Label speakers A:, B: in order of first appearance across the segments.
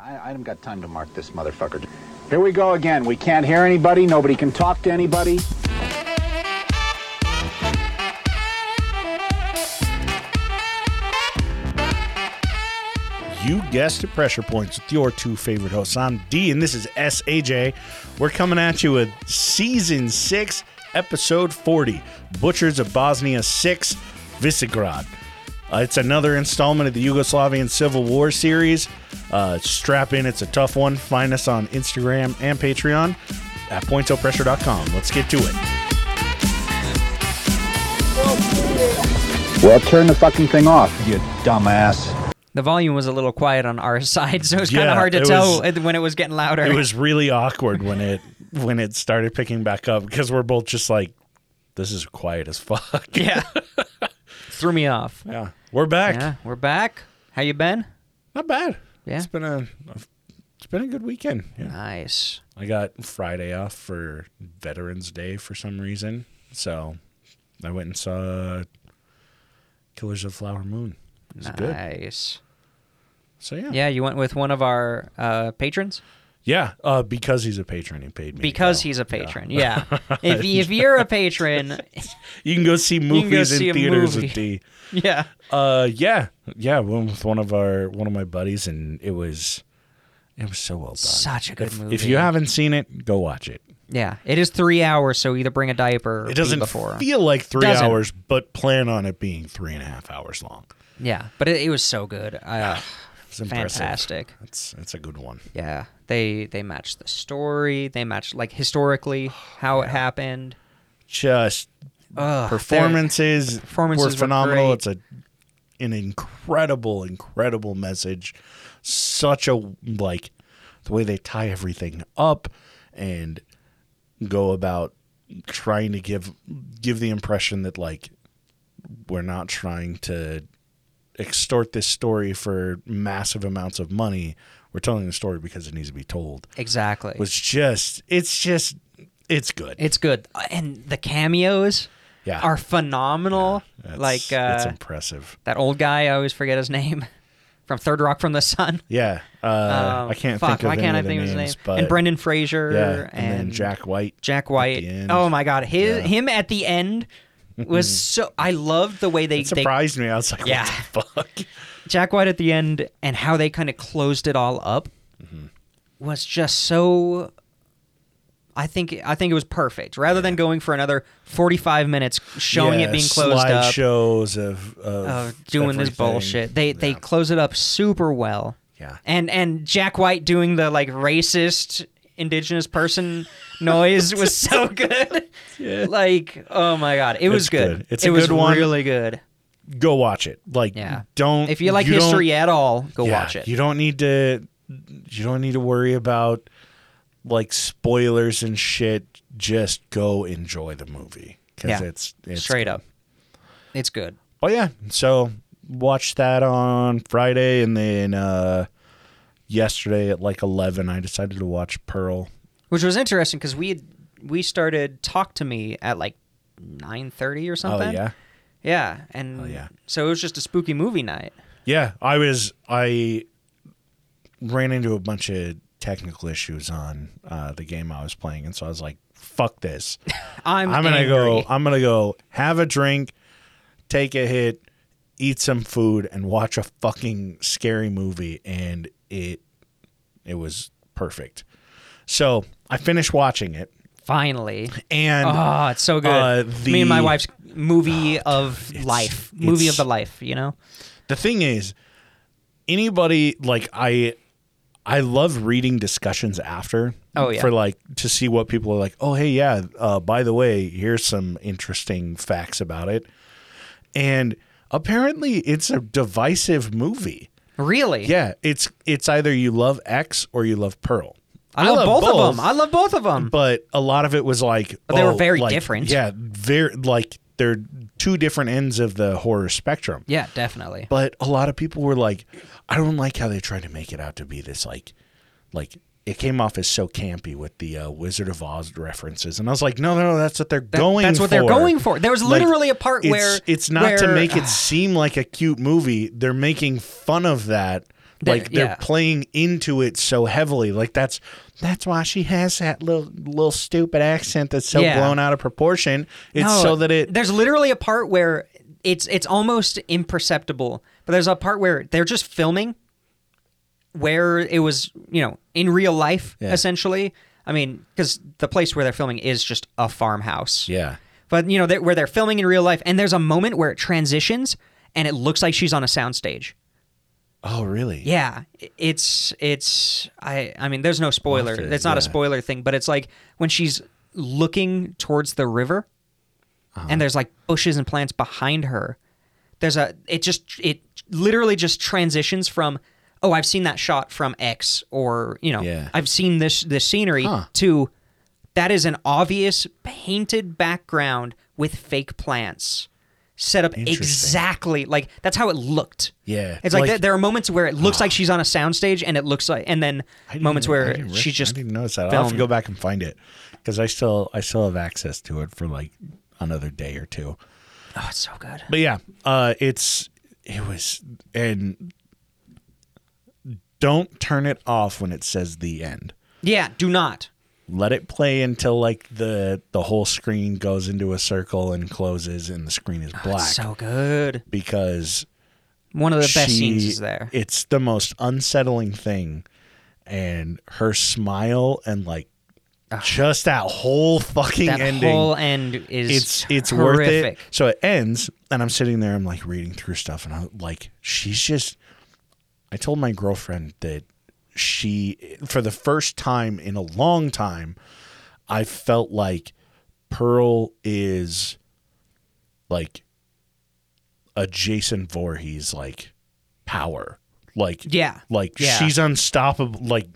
A: I, I haven't got time to mark this motherfucker. Here we go again. We can't hear anybody. Nobody can talk to anybody.
B: You guessed it, Pressure Points with your two favorite hosts. I'm Dee, and this is SAJ. We're coming at you with Season 6, Episode 40 Butchers of Bosnia 6, Visegrad. Uh, it's another installment of the Yugoslavian Civil War series. Uh, strap in, it's a tough one. Find us on Instagram and Patreon at pointsopressure.com. Let's get to it.
A: Well, turn the fucking thing off, you dumbass.
C: The volume was a little quiet on our side, so it was kind of hard to tell
B: was-
C: when it was getting louder.
B: It was really awkward when it when it started picking back up because we're both just like, this is quiet as fuck.
C: yeah, threw me off.
B: Yeah, we're back.
C: Yeah, we're back. How you been?
B: Not bad.
C: Yeah.
B: It's been a it's been a good weekend. Yeah.
C: Nice.
B: I got Friday off for Veterans Day for some reason. So I went and saw Killers of the Flower Moon. It was good.
C: Nice.
B: So yeah.
C: Yeah, you went with one of our uh, patrons
B: Yeah, uh, because he's a patron, he paid me.
C: because he's a patron. Yeah. if if you're a patron,
B: You can go see movies
C: go
B: in
C: see a
B: theaters
C: movie.
B: with Dee.
C: yeah,
B: Uh, yeah, yeah. Went with one of our one of my buddies, and it was it was so well done.
C: Such a good
B: if,
C: movie.
B: If you haven't seen it, go watch it.
C: yeah, it is three hours, so either bring a diaper. Or
B: It doesn't
C: pee before.
B: feel like 3
C: Doesn't.
B: hours, but plan on it being three and a half hours long.
C: yeah, but it, it was so good. Uh,
B: It's impressive.
C: fantastic.
B: It's it's a good one.
C: Yeah, they they matched the story. They matched like historically oh how it happened.
B: Just
C: Ugh,
B: performances,
C: performances
B: were
C: were
B: phenomenal.
C: great.
B: It's a an incredible, incredible message. Such a like the way they tie everything up and go about trying to give give the impression that like we're not trying to extort this story for massive amounts of money. We're telling the story because it needs to be told.
C: Exactly.
B: Was just it's just it's good.
C: it's good, and the cameos
B: yeah.
C: are phenomenal.
B: That's-
C: like
B: it's
C: uh,
B: impressive.
C: that old guy, I always forget his name, from Third Rock from the Sun.
B: Yeah, uh,
C: Um,
B: I can't
C: fuck,
B: think of
C: why can't
B: of
C: I
B: the
C: think of his name?
B: but
C: and Brendan Fraser.
B: yeah,
C: and,
B: and, Jack White.
C: Jack White. Oh my God, his
B: Yeah.
C: him at the end was so. I loved the way they,
B: It
C: they
B: surprised me. I was like,
C: Yeah.
B: what the fuck?
C: Jack White at the end and how they kind of closed it all up
B: Mm-hmm.
C: was just so. I think I think it was perfect. Rather than going for another forty-five minutes showing
B: Yeah,
C: it being closed up,
B: Slideshows of, of
C: of doing this bullshit, they they close it up super well.
B: Yeah.
C: And and Jack White doing the like racist indigenous person noise was so good.
B: Yeah.
C: Like, oh my god, it was
B: It's
C: good.
B: good. It's
C: it was
B: good
C: really good.
B: Go watch it. Like,
C: Yeah.
B: don't
C: If you like
B: don't-
C: history at all, go
B: yeah,
C: watch it.
B: You don't need to. You don't need to worry about like spoilers and shit. Just go enjoy the movie because
C: Yeah.
B: it's, it's
C: Straight up. It's good.
B: But yeah, so watch that on Friday, and then uh, yesterday at like eleven, I decided to watch Pearl.
C: Which was interesting because we had, we started Talk to Me at like nine thirty or something.
B: Oh yeah,
C: Yeah. And
B: Oh, yeah.
C: so it was just a spooky movie night.
B: yeah. I was I ran into a bunch of technical issues on uh, the game I was playing, and so I was like, "Fuck this!
C: I'm,
B: I'm gonna go. I'm gonna go have a drink, take a hit, eat some food, and watch a fucking scary movie." And it it was perfect. So I finished watching it,
C: Finally.
B: and
C: Oh, it's so good.
B: uh,
C: Me and my wife's movie of
B: it's-
C: life. Movie of the life, you know?
B: the thing is, anybody like I. I love reading discussions after.
C: Oh, yeah.
B: For like to see what people are like. Oh hey yeah. Uh, by the way, here's some interesting facts about it. And apparently, it's a divisive movie.
C: Really?
B: Yeah, it's it's either you love X or you love Pearl.
C: I love, both, of them. I love both of them.
B: but a lot of it was like
C: But they were
B: oh,
C: very
B: like,
C: different.
B: Yeah, very like they're two different ends of the horror spectrum.
C: yeah, definitely.
B: But a lot of people were like, I don't like how they tried to make it out to be this like, like it came off as so campy with the uh, Wizard of Oz references, and I was like, no, no, no, that's what they're
C: That-
B: going.
C: that's what they're going for. There was
B: Like,
C: literally a part
B: it's,
C: where
B: it's not to
C: where-
B: make it seem like a cute movie. They're making fun of that
C: The-
B: like they're
C: yeah.
B: playing into it so heavily. Like that's that's why she has that little little stupid accent that's so
C: Yeah.
B: blown out of proportion. It's
C: No,
B: so that it
C: There's literally a part where it's it's almost imperceptible, but there's a part where they're just filming where it was, you know, in real life
B: Yeah.
C: essentially. I mean, because the place where they're filming is just a farmhouse.
B: yeah.
C: But you know, they, where they're filming in real life, and there's a moment where it transitions, and it looks like she's on a soundstage.
B: Oh really?
C: Yeah, it's it's I I mean, there's no spoiler. it's not a spoiler thing, but it's like when she's looking towards the river,
B: Uh-huh.
C: and there's like bushes and plants behind her. There's a it just it literally just transitions from oh I've seen that shot from X or you know
B: Yeah.
C: I've seen this this scenery
B: Huh.
C: to that is an obvious painted background with fake plants set up exactly like that's how it looked.
B: Yeah.
C: It's like,
B: Like-
C: there- there are moments where it looks like she's on a soundstage, and it looks like, and then moments
B: I
C: where
B: rec-
C: just
B: I didn't notice that. I'll have to
C: filmed.
B: go back and find it because I still I still have access to it for like another day or two.
C: oh, it's so good.
B: But yeah, uh, it's it was and don't turn it off when it says the end.
C: Yeah, do not.
B: Let it play until like the the whole screen goes into a circle and closes and the screen is oh, black
C: Oh, so good.
B: because
C: One of the best scenes is there.
B: It's the most unsettling thing, and her smile and like just that whole fucking
C: That
B: ending.
C: whole end is
B: it's it's worth it. So it ends, and I'm sitting there. I'm like reading through stuff, and I'm like, she's just. I told my girlfriend that she, for the first time in a long time, I felt like Pearl is like a Jason Voorhees like power. Like
C: Yeah.
B: like
C: Yeah.
B: she's unstoppable. Like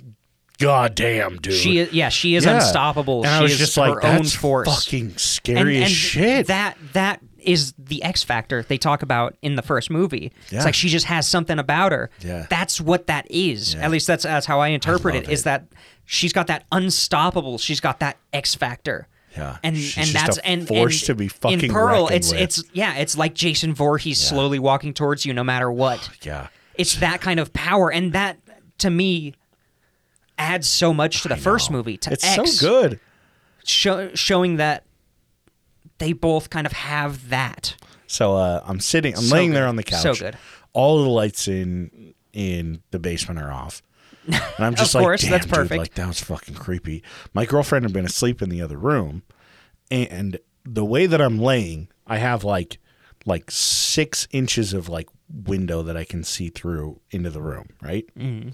B: goddamn, dude.
C: She is, yeah, she is
B: Yeah.
C: unstoppable.
B: And I
C: she
B: was
C: is
B: just
C: her
B: like,
C: own
B: that's
C: force.
B: fucking scary as shit.
C: That that is the X factor they talk about in the first movie.
B: Yeah.
C: It's like she just has something about her.
B: Yeah.
C: That's what that is.
B: Yeah.
C: At least that's that's how I interpret
B: love
C: it. Is that she's got that unstoppable. She's got that X factor.
B: Yeah.
C: And
B: She's
C: and that's and
B: force
C: and
B: to be
C: in
B: fucking
C: Pearl. It's
B: with.
C: it's yeah. It's like Jason Voorhees slowly walking towards you, no matter what.
B: yeah.
C: It's that kind of power, and that to me adds so much to the first movie. To
B: It's
C: X,
B: so good.
C: show, showing that they both kind of have that.
B: So uh, I'm sitting, I'm
C: So
B: laying
C: good.
B: there on the couch.
C: So good.
B: All the lights in in the basement are off. And I'm just
C: Of
B: like,
C: course,
B: Damn,
C: that's
B: dude,
C: perfect.
B: like that was fucking creepy. My girlfriend had been asleep in the other room, and the way that I'm laying, I have like like six inches of like window that I can see through into the room. Right.
C: Mm-hmm.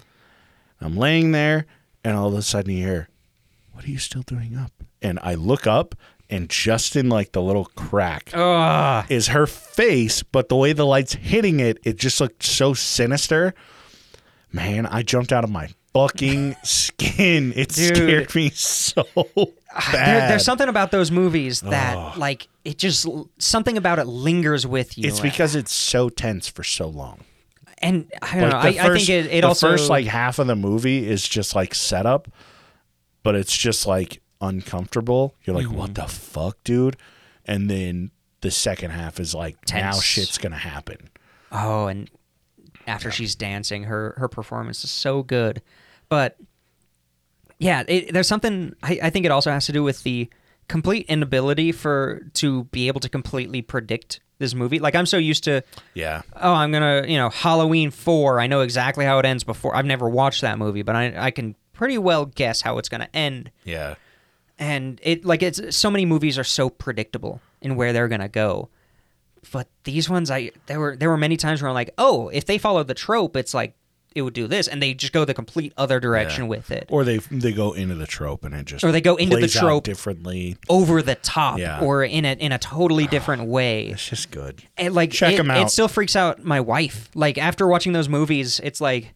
B: I'm laying there, and all of a sudden you hear, "What are you still doing up?" And I look up, and just in like the little crack
C: Ugh.
B: is her face, but the way the light's hitting it, it just looked so sinister. Man, I jumped out of my fucking skin. It
C: Dude.
B: scared me so bad.
C: There, there's something about those movies that, like, it just something about it lingers with you.
B: It's because it's so tense for so long.
C: and I don't know. I,
B: the
C: I think it, it
B: the
C: also
B: first like half of the movie is just like setup, but it's just like uncomfortable. You're like, what
C: Mm-hmm.
B: the fuck, dude? And then the second half is like, now shit's gonna happen.
C: Oh, and after she's dancing, her her performance is so good. But yeah, it, there's something. I, I think it also has to do with the complete inability for to be able to completely predict this movie. Like I'm so used to,
B: Yeah.
C: oh, I'm gonna, you know, Halloween four. I know exactly how it ends before. I've never watched that movie, but I I can pretty well guess how it's gonna end.
B: Yeah.
C: And it like it's so many movies are so predictable in where they're gonna go but these ones i there were there were many times where i'm like oh if they follow the trope it's like it would do this and they just go the complete other direction
B: Yeah.
C: with it
B: Or they they go into the trope and it just
C: Or they go into the trope.
B: differently.
C: over the top
B: Yeah.
C: or in a in a totally ah, different way
B: It's just good.
C: and like
B: Check them out.
C: it still freaks out my wife like after watching those movies it's like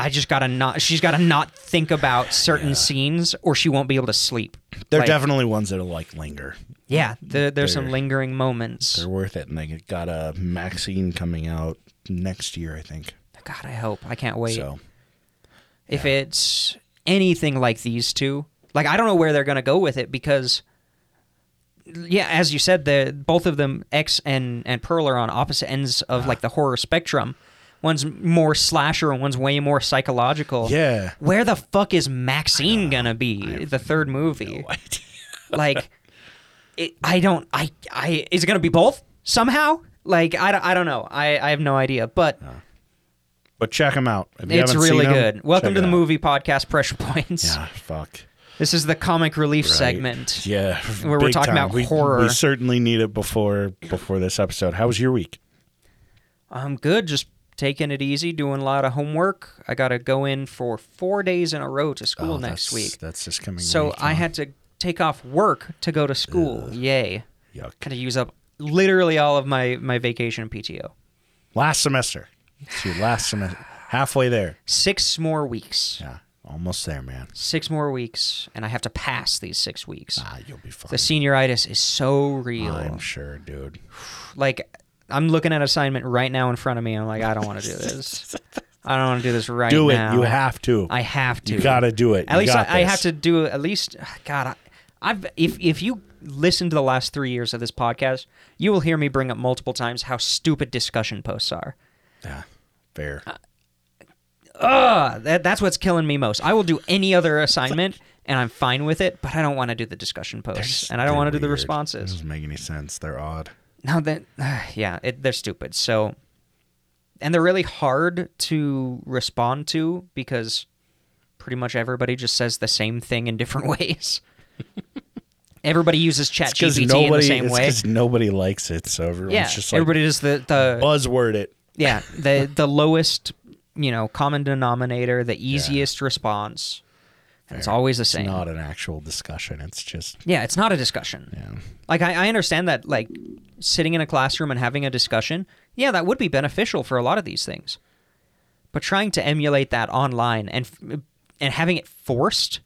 C: i just gotta not she's gotta not think about certain
B: Yeah.
C: scenes or she won't be able to sleep
B: They're
C: Like,
B: definitely ones that'll like linger.
C: yeah there, there's some lingering moments
B: They're worth it, and they got a Maxine coming out next year, I think.
C: God, I hope. I can't wait.
B: So
C: if it's anything like these two, like I don't know where they're gonna go with it because, yeah, as you said, the both of them, X and and Pearl, are on opposite ends of like the horror spectrum. One's more slasher and one's way more psychological.
B: Yeah.
C: Where the fuck is Maxine gonna be? The third movie. like, it, I don't. I. I. Is it gonna be both somehow? Like, I. don't- I don't know. I. I have no idea. But
B: But check them out.
C: It's really good. Welcome to the
B: out.
C: movie podcast. Pressure points.
B: Yeah, fuck.
C: This is the comic relief
B: Right.
C: segment.
B: Yeah,
C: Where we're talking
B: time.
C: about
B: We-
C: horror.
B: We certainly need it before before this episode. How was your week?
C: I'm good. Just taking it easy, doing a lot of homework. I got to go in for four days in a row to school
B: Oh,
C: next week.
B: That's this coming.
C: So
B: week,
C: I
B: huh?
C: had to take off work to go to school. Yay.
B: Yuck.
C: Had to use up literally all of my, my vacation and PTO.
B: last semester. It's your last semester. Halfway there.
C: Six more weeks.
B: Yeah, almost there, man.
C: Six more weeks, and I have to pass these six weeks.
B: Ah, you'll be fine.
C: The senioritis is so real.
B: I'm sure, dude.
C: Like, I'm looking at assignment right now in front of me. I'm like, I don't want to do this. I don't want to do this right now.
B: Do it.
C: now.
B: You have to.
C: I have to.
B: You gotta do it.
C: At
B: You
C: least
B: got
C: I, I have to do at least. God, I, I've if if you listen to the last three years of this podcast, you will hear me bring up multiple times how stupid discussion posts are.
B: Yeah, fair.
C: Uh, Ugh, that, that's what's killing me most. I will do any other assignment, and I'm fine with it, but I don't want to do the discussion posts, and I don't want to do the
B: weird.
C: responses.
B: Doesn't make any sense. They're odd.
C: No, that yeah, it, they're stupid. So, and they're really hard to respond to because pretty much everybody just says the same thing in different ways. everybody uses
B: Because
C: ChatGPT
B: nobody,
C: in the same
B: it's
C: way.
B: 'cause nobody likes it, so everyone's
C: Yeah,
B: just like
C: everybody does the the
B: buzzword it.
C: yeah the the lowest you know common denominator, the easiest response. And it's always the same.
B: It's not an actual discussion. It's just
C: yeah, it's not a discussion.
B: yeah.
C: Like I, I understand that like sitting in a classroom and having a discussion, yeah, that would be beneficial for a lot of these things. But trying to emulate that online and and having it forced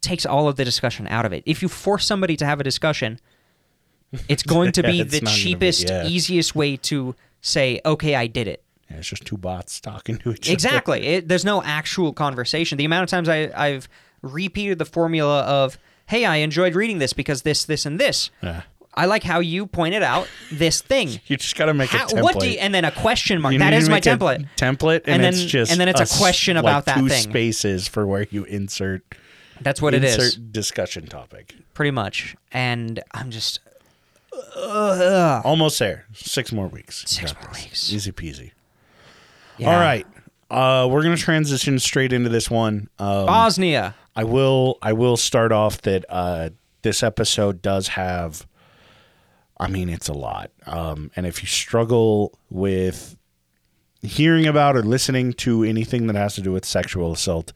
C: takes all of the discussion out of it. If you force somebody to have a discussion, it's going to be
B: It's
C: the
B: gonna be-
C: cheapest,
B: yeah.
C: easiest way to say, "Okay, I did it."
B: Yeah, it's just two bots talking to each other.
C: Exactly. It, there's no actual conversation. The amount of times I, I've repeated the formula of, "Hey, I enjoyed reading this because this, this, and this."
B: Yeah.
C: I like how you pointed out this thing.
B: You just got to make
C: How,
B: a template.
C: what do you, and then a question mark.
B: You
C: that is my
B: a
C: template.
B: Template, and,
C: And then-
B: it's just
C: and then it's a
B: s-
C: question
B: like
C: about that
B: two
C: thing.
B: spaces for where you insert
C: That's what it
B: insert
C: is,
B: discussion topic.
C: pretty much. And I'm just
B: Almost there. Six more weeks.
C: Six more
B: this.
C: weeks.
B: Easy peasy.
C: Yeah.
B: All right. Uh, we're gonna transition straight into this one. Um,
C: Bosnia.
B: I will. I will start off that uh, this episode does have. I mean, it's a lot. Um, and if you struggle with hearing about or listening to anything that has to do with sexual assault,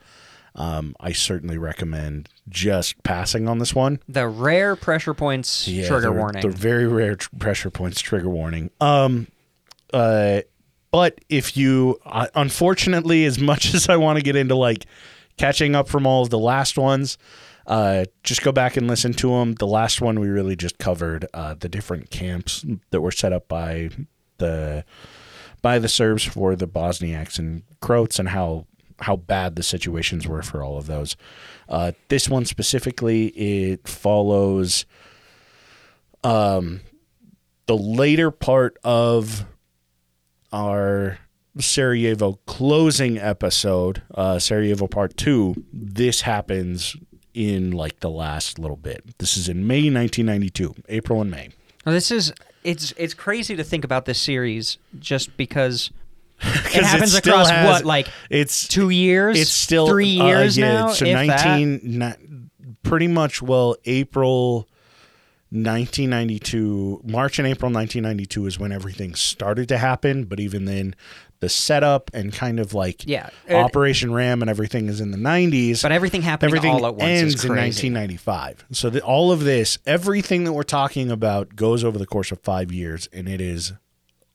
B: um, I certainly recommend just passing on this one.
C: The rare pressure points
B: Yeah,
C: trigger
B: they're-
C: warning.
B: They're very rare tr- pressure points trigger warning. Um, uh, but if you, uh, unfortunately, as much as I want to get into like catching up from all of the last ones, uh, just go back and listen to them. The last one we really just covered uh, the different camps that were set up by the by the Serbs for the Bosniaks and Croats and how how bad the situations were for all of those. Uh, this one specifically, it follows um, the later part of our Sarajevo closing episode, uh, Sarajevo Part Two. This happens in like the last little bit. This is in May 1992, April and May.
C: Well, this is it's it's crazy to think about this series just because it happens
B: still
C: across
B: has-
C: what like
B: It's
C: two years,
B: it's still
C: three
B: uh,
C: years
B: yeah,
C: now.
B: So
C: if that.
B: nineteen, ni- pretty much. Well, April. 1992 March and April 1992 is when everything started to happen but even then the setup and kind of like
C: Yeah, it-
B: Operation Ram and everything is in the 90s
C: But everything happening
B: everything
C: all at once.
B: Ends
C: is
B: in 1995 so the, all of this everything that we're talking about goes over the course of 5 years and it is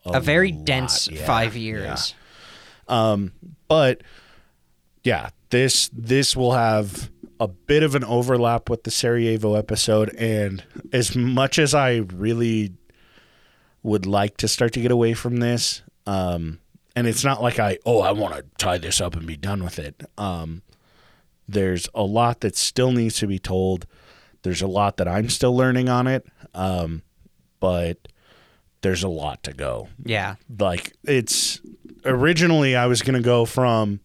B: a,
C: a very
B: lot.
C: dense
B: Yeah,
C: five
B: yeah.
C: Um,
B: but yeah, this this will have a bit of an overlap with the Sarajevo episode, and as much as I really would like to start to get away from this, um, and it's not like I oh I want to tie this up and be done with it. Um, there's a lot that still needs to be told. There's a lot that I'm still learning on it, um, but there's a lot to go
C: Yeah,
B: like it's originally I was going to go from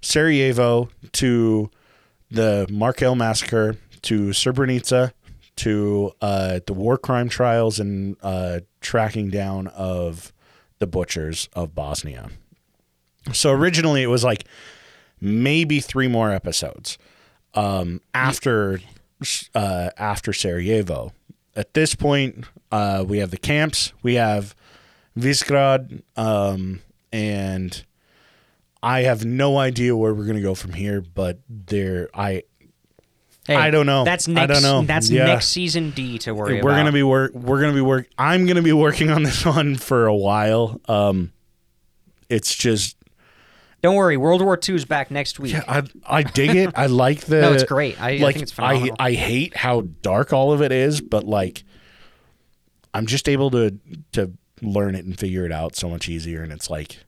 B: Sarajevo to the Markale massacre to Srebrenica to uh, the war crime trials and uh, tracking down of the butchers of Bosnia. So originally it was like maybe three more episodes um, after uh, after Sarajevo. At this point, uh, we have the camps, we have Visegrad, um, and I have no idea where we're gonna go from here. But there, I
C: Hey,
B: I don't know.
C: That's next.
B: I don't know.
C: That's
B: Yeah.
C: next season Dee to worry
B: we're
C: about.
B: gonna be work. We're gonna be work. I'm gonna be working on this one for a while. Um, it's just
C: Don't worry, World War II is back next week.
B: I I dig it. I like the.
C: No, it's great. I- I
B: like.
C: think it's
B: I. I hate how dark all of it is, but like, I'm just able to to learn it and figure it out so much easier. And it's like,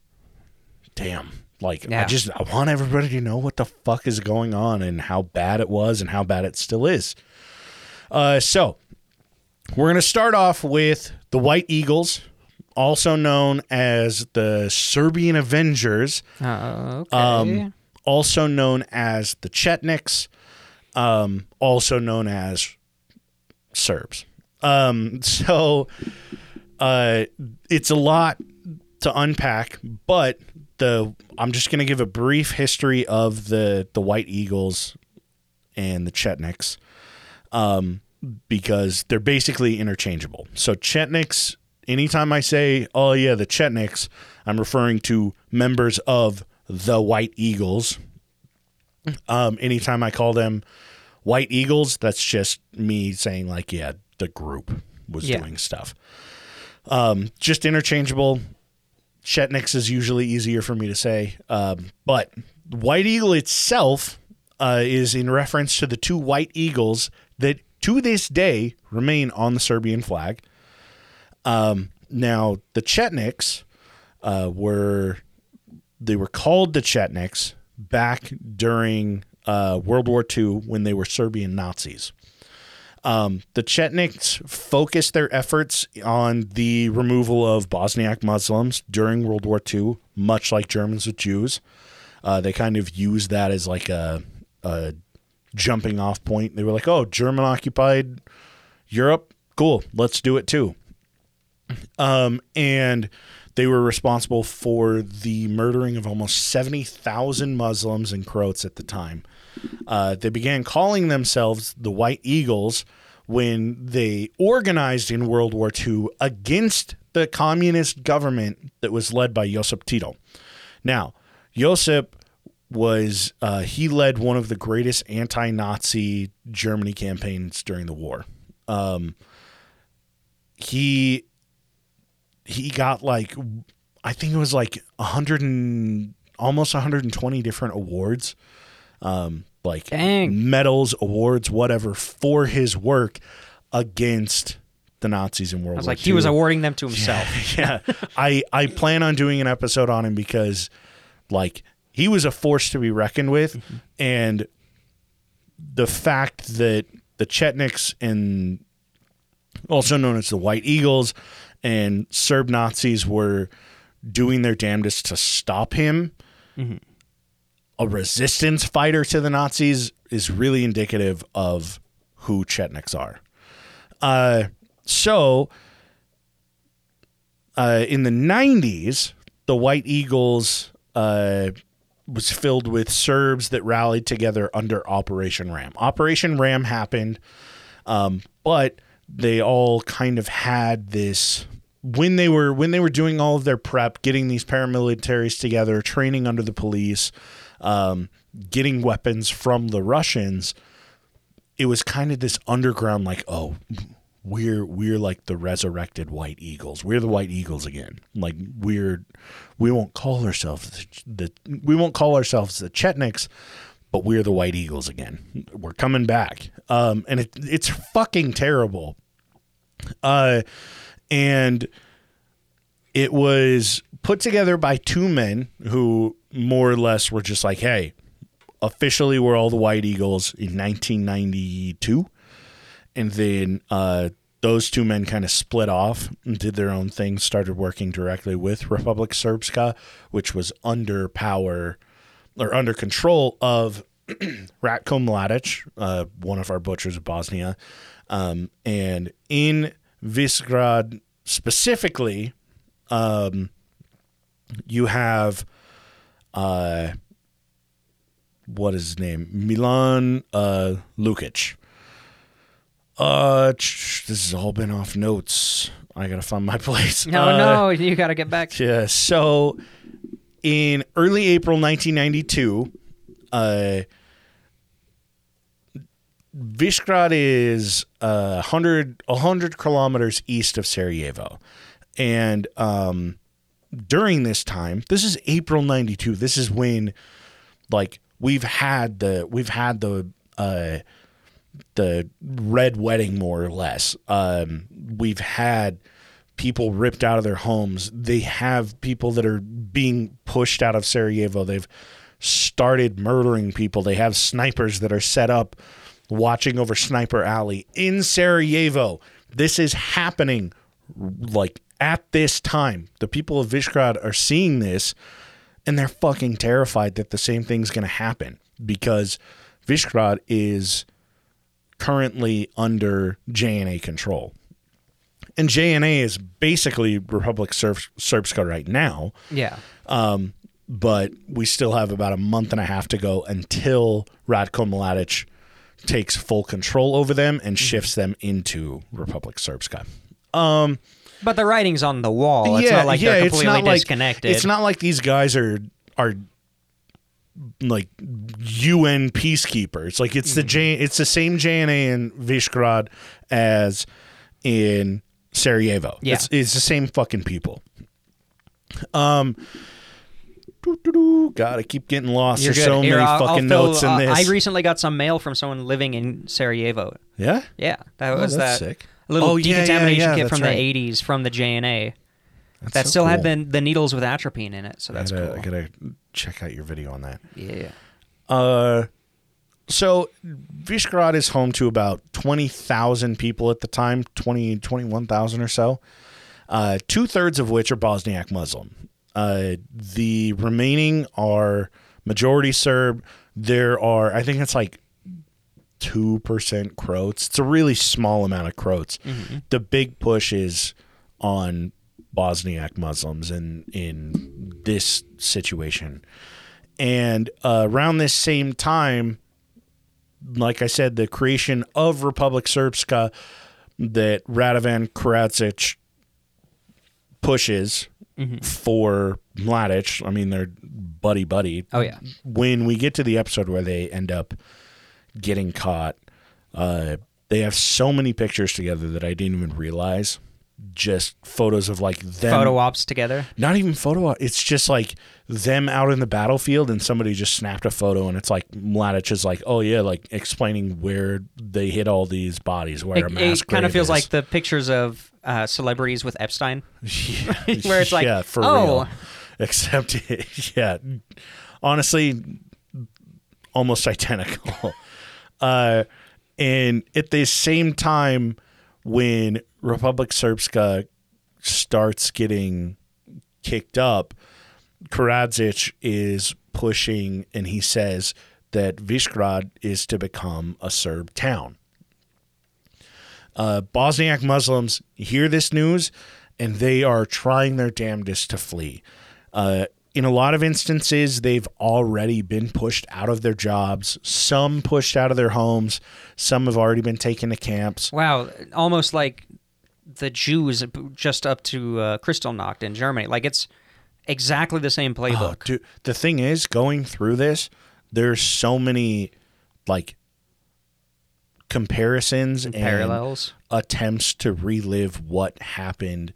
B: damn. Like I just I want everybody to know what the fuck is going on and how bad it was and how bad it still is. Uh, so we're gonna start off with the White Eagles, also known as the Serbian Avengers
C: Uh, okay.
B: um, also known as the Chetniks, um, also known as Serbs. Um, so uh, it's a lot to unpack, but the I'm just going to give a brief history of the the White Eagles and the Chetniks, um, because they're basically interchangeable. So Chetniks, anytime I say, "Oh yeah, the Chetniks," I'm referring to members of the White Eagles. Um, anytime I call them White Eagles, that's just me saying like, yeah, the group was
C: Yeah.
B: doing stuff. Um, just interchangeable. Chetniks is usually easier for me to say, um, but White Eagle itself uh, is in reference to the two White Eagles that to this day remain on the Serbian flag. Um, now the Chetniks uh, were they were called the Chetniks back during uh, World War II when they were Serbian Nazis. Um, the Chetniks focused their efforts on the removal of Bosniak Muslims during World War II, much like Germans with Jews. Uh, they kind of used that as like a, a jumping off point. They were like, oh, German occupied Europe? Cool, let's do it too. Um, and they were responsible for the murdering of almost 70,000 Muslims and Croats at the time. Uh, they began calling themselves the White Eagles when they organized in World War II against the communist government that was led by Josip Tito. Now, Josip was uh, he led one of the greatest anti-Nazi Germany campaigns during the war. Um, he he got like I think it was like hundred and almost 120 different awards, um, like
C: Dang.
B: medals, awards, whatever, for his work against the Nazis in World
C: I was
B: War
C: like, he was awarding them to himself.
B: yeah, I I plan on doing an episode on him because, like, he was a force to be reckoned with,
C: Mm-hmm.
B: and the fact that the Chetniks and also known as the White Eagles and Serb Nazis were doing their damnedest to stop him. A resistance fighter to the Nazis is really indicative of who Chetniks are. Uh, so, uh, in the 90s, the White Eagles uh, was filled with Serbs that rallied together under Operation Ram. Operation Ram happened, um, but they all kind of had this when they were when they were doing all of their prep, getting these paramilitaries together, training under the police, um, getting weapons from the Russians. It was kind of this underground, like, oh, we're we're like the resurrected white eagles. We're the white eagles again. Like we're we won't call ourselves the, the we won't call ourselves the Chetniks, but we're the white eagles again. We're coming back. Um, and it it's fucking terrible. Uh, and it was put together by two men who more or less were just like, hey, officially we're all the white eagles in 1992 and then uh, those two men kind of split off and did their own thing, started working directly with Republic Srpska, which was under power or under control of Ratko Mladic, uh, one of our butchers of Bosnia. Um, and in Visegrad specifically, um, you have uh, what is his name? Milan uh, Lukic. Uh, this has all been off notes. I gotta find my place.
C: No,
B: Uh,
C: no, you got to get back.
B: yeah. So in early April 1992, uh, Visegrad is uh, 100, 100 kilometers east of Sarajevo. And um, during this time, this is April 92. This is when like we've had the we've had the uh the red wedding more or less. Um we've had people ripped out of their homes. They have people that are being pushed out of Sarajevo. They've started murdering people. They have snipers that are set up watching over Sniper Alley in Sarajevo. This is happening like at this time. The people of Visegrad are seeing this and they're fucking terrified that the same thing's going to happen because Visegrad is currently under JNA control. And JNA is basically Republic Serb- Srpska right now,
C: Yeah.
B: Um, but we still have about a month and a half to go until Ratko Mladic takes full control over them and shifts them into Republic Srpska.
C: But the writing's on the wall. It's not like they're completely
B: like-
C: disconnected.
B: It's not like these guys are are like UN peacekeepers. Like it's the J, it's the same JNA in Visegrad as in Sarajevo.
C: Yeah.
B: It's, it's the same fucking people. Um. God, I keep getting lost.
C: You're
B: There's
C: good.
B: so
C: Here,
B: many
C: I'll- I'll
B: fucking
C: fill-
B: notes in
C: uh,
B: this.
C: I recently got some mail from someone living in Sarajevo.
B: yeah.
C: Yeah, that
B: Oh,
C: was that
B: sick.
C: Little
B: Oh, yeah, yeah,
C: decontamination
B: yeah,
C: kit from
B: right.
C: the '80s from the JNA
B: That's
C: that
B: so
C: still had the the needles with atropine in it. So that's
B: I gotta,
C: cool.
B: I gotta check out your video on that.
C: yeah.
B: Uh, so Visegrad is home to about 20,000 people at the time, 20, 21,000 or so, uh, two thirds of which are Bosniak Muslim. Uh, the remaining are majority Serb. There are, I think it's like 2% Croats. It's a really small amount of Croats. The big push is on Bosniak Muslims in, in this situation. And uh, around this same time, like I said, the creation of Republic Srpska that Radovan Karadzic pushes for Mladic. I mean, they're buddy buddy.
C: Oh yeah.
B: When we get to the episode where they end up getting caught, uh, they have so many pictures together that I didn't even realize. Just photos of like them
C: Photo ops together.
B: not even photo op. It's just like them out in the battlefield, and somebody just snapped a photo, and it's like Mladic is like, oh yeah, like explaining where they hit all these bodies, where a
C: It,
B: mass
C: it kind of feels
B: is.
C: like the pictures of uh, celebrities with Epstein.
B: Yeah,
C: Where it's like,
B: yeah, for
C: oh.
B: real. Except, yeah, honestly, almost identical. Uh, and at the same time, when Republic Srpska starts getting kicked up, Karadzic is pushing, and he says that Visegrad is to become a Serb town. Uh, Bosniak Muslims hear this news and they are trying their damnedest to flee. Uh, in a lot of instances, they've already been pushed out of their jobs, some pushed out of their homes, some have already been taken to camps.
C: Wow, almost like the Jews just up to uh, Kristallnacht in Germany. Like it's exactly the same
B: Oh,
C: playbook.
B: dude, the thing is, going through this, there's so many like comparisons and
C: Parallels.
B: attempts to relive what happened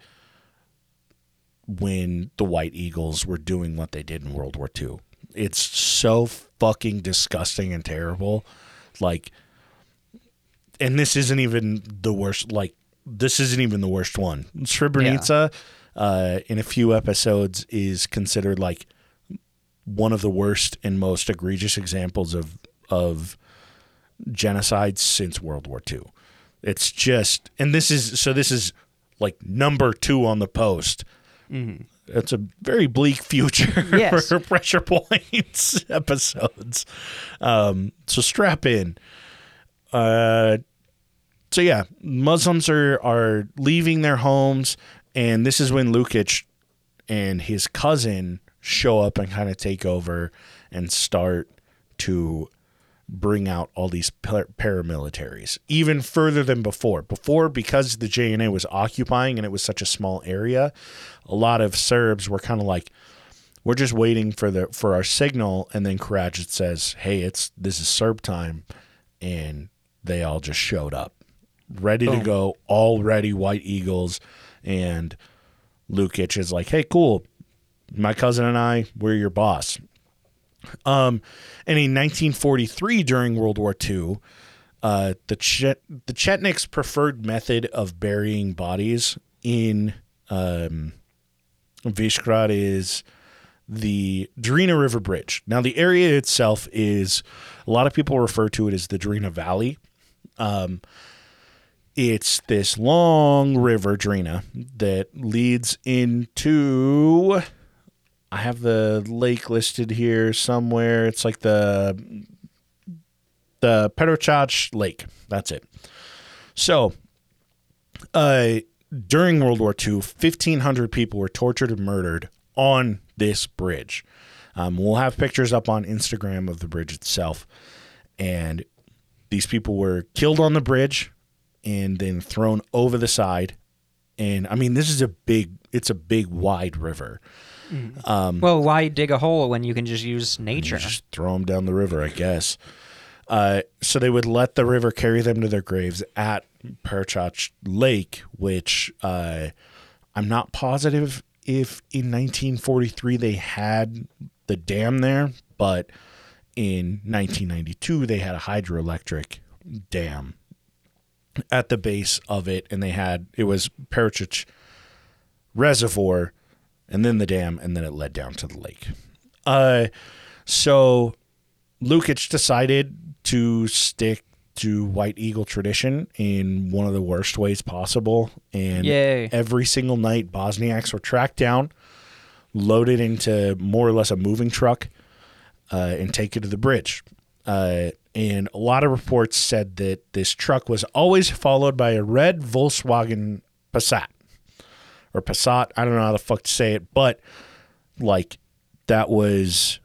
B: when the White Eagles were doing what they did in World War II. It's so fucking disgusting and terrible. Like, and this isn't even the worst. Like, this isn't even the worst one. Srebrenica, uh, in a few episodes, is considered like one of the worst and most egregious examples of of genocide since World War II. It's just, and this is so. This is like number two on the post. It's a very bleak future
C: Yes.
B: for pressure points episodes. Um, so strap in. Uh, so yeah, Muslims are are leaving their homes, and this is when Lukic and his cousin show up and kind of take over and start to bring out all these par- paramilitaries even further than before. Before, because the JNA was occupying and it was such a small area, a lot of Serbs were kind of like, "We're just waiting for the for our signal," and then Karadzic says, "Hey, it's this is Serb time," and they all just showed up, ready to
C: Boom.
B: go, already White Eagles, and Lukic is like, "Hey, cool." My cousin and I, we're your boss. Um, and in 1943, during World War II, uh, the the Chetniks' preferred method of burying bodies in um, is the Drina River Bridge. Now, the area itself is a lot of people refer to it as the Drina Valley. Um, it's this long river, Drina, that leads into. I have the lake listed here somewhere. It's like the the Petrochach Lake. That's it. So, uh, during World War II, 1,500 people were tortured and murdered on this bridge. Um, we'll have pictures up on Instagram of the bridge itself. And these people were killed on the bridge and then thrown over the side. And I mean, this is a big, it's a big, wide river.
C: Well, why dig a hole when you can just use nature?
B: Just throw them down the river, I guess. Uh, so they would let the river carry them to their graves at Perchach Lake, which uh, I'm not positive if in 1943 they had the dam there, but in 1992 they had a hydroelectric dam at the base of it, and they had it was Perchach Reservoir, and then the dam, and then it led down to the lake. Uh, so Lukic decided to stick to White Eagle tradition in one of the worst ways possible. And
C: Yay.
B: every single night, Bosniaks were tracked down, loaded into more or less a moving truck, uh, and taken to the bridge. Uh, and a lot of reports said that this truck was always followed by a red Volkswagen Passat or Passat. I don't know how the fuck to say it, but like that was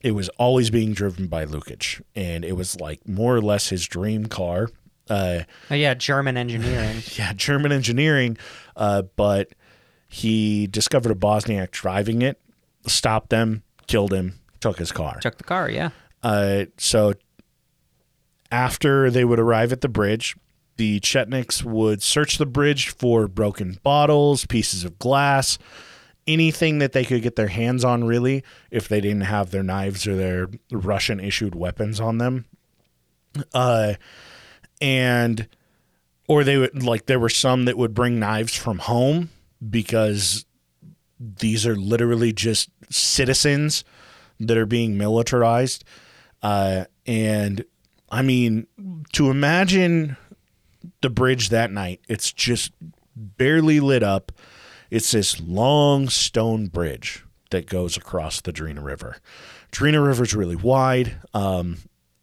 B: it was always being driven by Lukic, and it was like more or less his dream car. Uh,
C: Oh, yeah, German engineering.
B: yeah, German engineering, uh, but he discovered a Bosniak driving it, stopped them, killed him, took his car.
C: Took the car, yeah.
B: Uh, so after they would arrive at the bridge, the Chetniks would search the bridge for broken bottles, pieces of glass, anything that they could get their hands on, really, if they didn't have their knives or their Russian issued weapons on them. Uh, and, or they would, like, there were some that would bring knives from home because these are literally just citizens that are being militarized. Uh, and I mean, to imagine the bridge that night, it's just barely lit up. It's this long stone bridge that goes across the Drina River. Drina River is really wide. Um,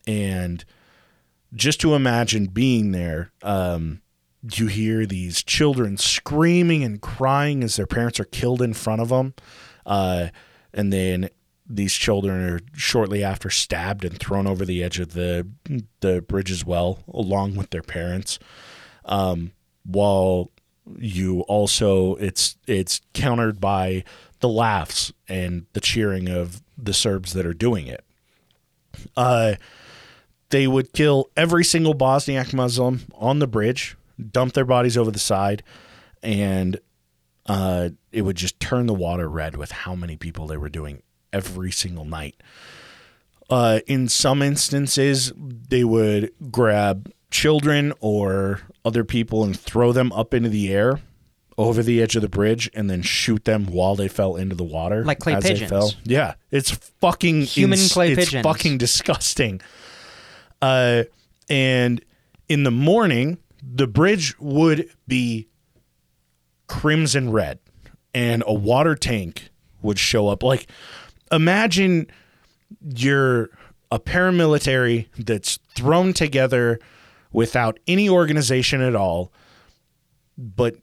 B: and just to imagine being there, um, you hear these children screaming and crying as their parents are killed in front of them. Uh, and then these children are shortly after stabbed and thrown over the edge of the the bridge as well, along with their parents. Um, while you also it's it's countered by the laughs and the cheering of the Serbs that are doing it. Uh, they would kill every single Bosniak Muslim on the bridge, dump their bodies over the side, and uh, it would just turn the water red with how many people they were doing every single night. Uh, in some instances, they would grab children or other people and throw them up into the air over the edge of the bridge and then shoot them while they fell into the water.
C: Like clay pigeons.
B: fell. Yeah, it's fucking
C: Human clay
B: it's
C: pigeons.
B: fucking disgusting. Uh, and in the morning, the bridge would be crimson red and a water tank would show up. Like, imagine you're a paramilitary that's thrown together without any organization at all, but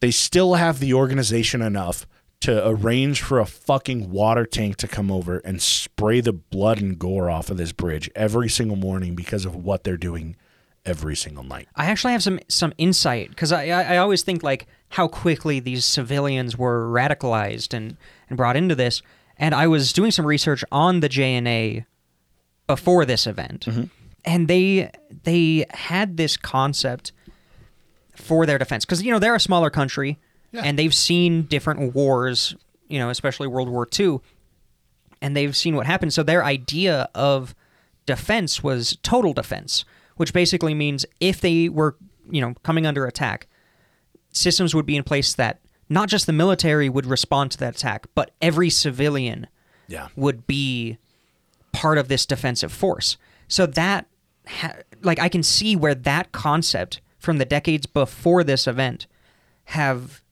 B: they still have the organization enough to arrange for a fucking water tank to come over and spray the blood and gore off of this bridge every single morning because of what they're doing every single night.
C: I actually have some some insight because I, I I always think like how quickly these civilians were radicalized and and brought into this, and I was doing some research on the JNA before this event, mm-hmm. and they they had this concept for their defense. Because you know they're a smaller country and they've seen different wars, you know, especially World War II, and they've seen what happened. So their idea of defense was total defense, which basically means if they were, you know, coming under attack, systems would be in place that not just the military would respond to that attack, but every civilian
B: Yeah.
C: would be part of this defensive force. So that, ha- like, I can see where that concept from the decades before this event have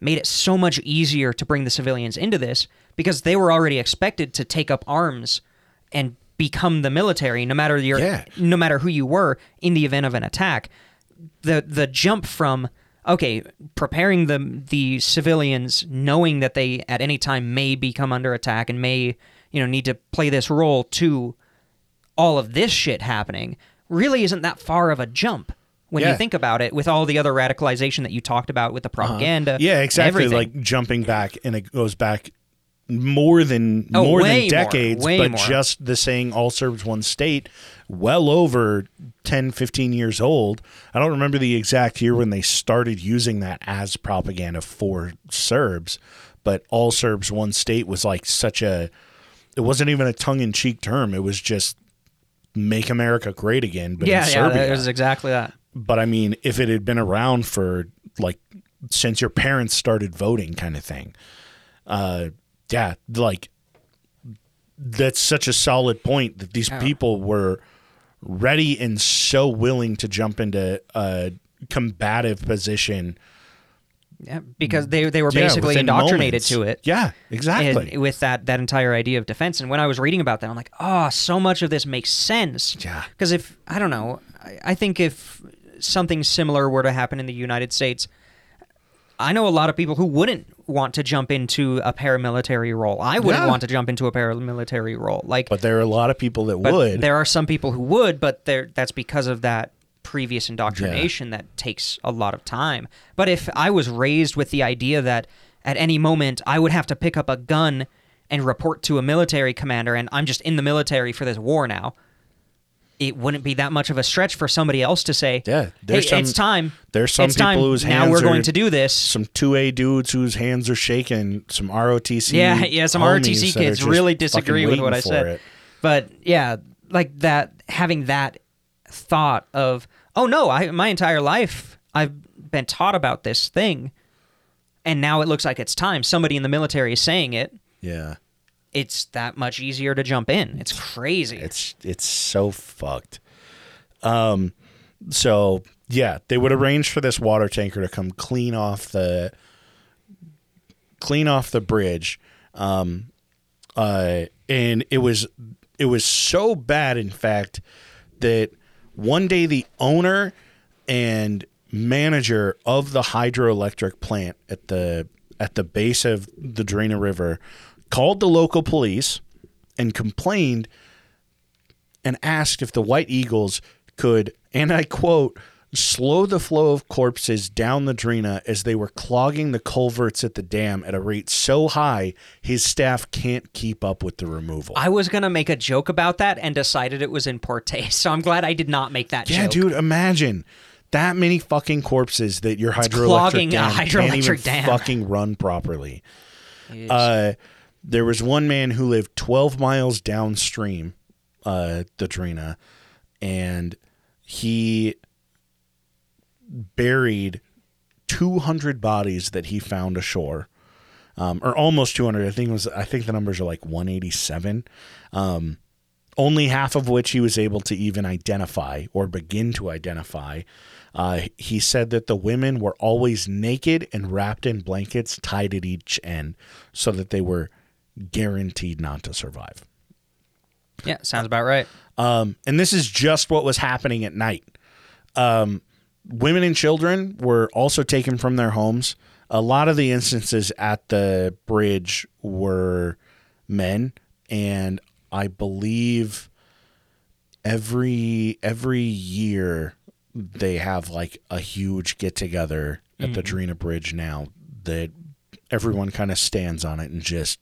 C: made it so much easier to bring the civilians into this because they were already expected to take up arms and become the military no matter your
B: Yeah.
C: no matter who you were in the event of an attack the the jump from okay preparing the the civilians knowing that they at any time may become under attack and may you know need to play this role to all of this shit happening really isn't that far of a jump when
B: Yeah.
C: you think about it with all the other radicalization that you talked about with the propaganda
B: Uh-huh. Yeah, exactly. Like jumping back, and it goes back more than
C: Oh,
B: more than decades,
C: way
B: but
C: more.
B: just the saying all Serbs one state, well over 10, 15 years old. I don't remember the exact year when they started using that as propaganda for Serbs, but all Serbs one state was like such a it wasn't even a tongue in cheek term. It was just make America great again, but
C: yeah yeah
B: Serbia
C: that was exactly that
B: but I mean, if it had been around for like since your parents started voting, kind of thing, uh, yeah, like that's such a solid point that these people were ready and so willing to jump into a combative position.
C: yeah, because they they were basically
B: within
C: indoctrinated
B: moments.
C: to it
B: Yeah, exactly.
C: with that that entire idea of defense. And when I was reading about that, I'm like, oh, so much of this makes sense.
B: Yeah.
C: Because if I don't know, I, I think if something similar were to happen in the United States, I know a lot of people who wouldn't want to jump into a paramilitary role. I wouldn't
B: Yeah.
C: want to jump into a paramilitary role. Like,
B: but there are a lot of people that
C: but
B: would.
C: there are some people who would, but there that's because of that previous indoctrination that takes a lot of time. But if I was raised with the idea that at any moment I would have to pick up a gun and report to a military commander and I'm just in the military for this war now, it wouldn't be that much of a stretch for somebody else to say,
B: Yeah,
C: hey,
B: some-
C: it's time.
B: there's some
C: it's time.
B: people whose
C: now we're going to do this."
B: some two A dudes whose hands are shaking, some ROTC.
C: Yeah, yeah, some ROTC
B: are
C: kids really disagree with what I said.
B: it.
C: But yeah, like that having that thought of, oh no, I my entire life I've been taught about this thing and now it looks like it's time. Somebody in the military is saying it.
B: Yeah.
C: It's that much easier to jump in. It's crazy.
B: It's it's so fucked. Um, so yeah, they would arrange for this water tanker to come clean off the clean off the bridge. Um, uh, and it was it was so bad, in fact, that one day the owner and manager of the hydroelectric plant at the at the base of the Drina River called the local police and complained and asked if the White Eagles could, and I quote, slow the flow of corpses down the Drina as they were clogging the culverts at the dam at a rate so high his staff can't keep up with the removal.
C: I was gonna make a joke about that and decided it was in poor taste. So I'm glad I did not make that
B: yeah,
C: joke.
B: dude, imagine that many fucking corpses that your hydroelectric dam can't even
C: hydroelectric dam.
B: fucking run properly. Uh, there was one man who lived 12 miles downstream uh, the Drina, and he buried 200 bodies that he found ashore, um, or almost 200. I think it was. I think the numbers are like 187. Um, only half of which he was able to even identify or begin to identify. Uh, he said that the women were always naked and wrapped in blankets tied at each end so that they were guaranteed not to survive.
C: Yeah, sounds about right.
B: Um, and this is just what was happening at night. Um, women and children were also taken from their homes. A lot of the instances at the bridge were men, and I believe every every year they have like a huge get together at the Drina Bridge now that everyone kind of stands on it and just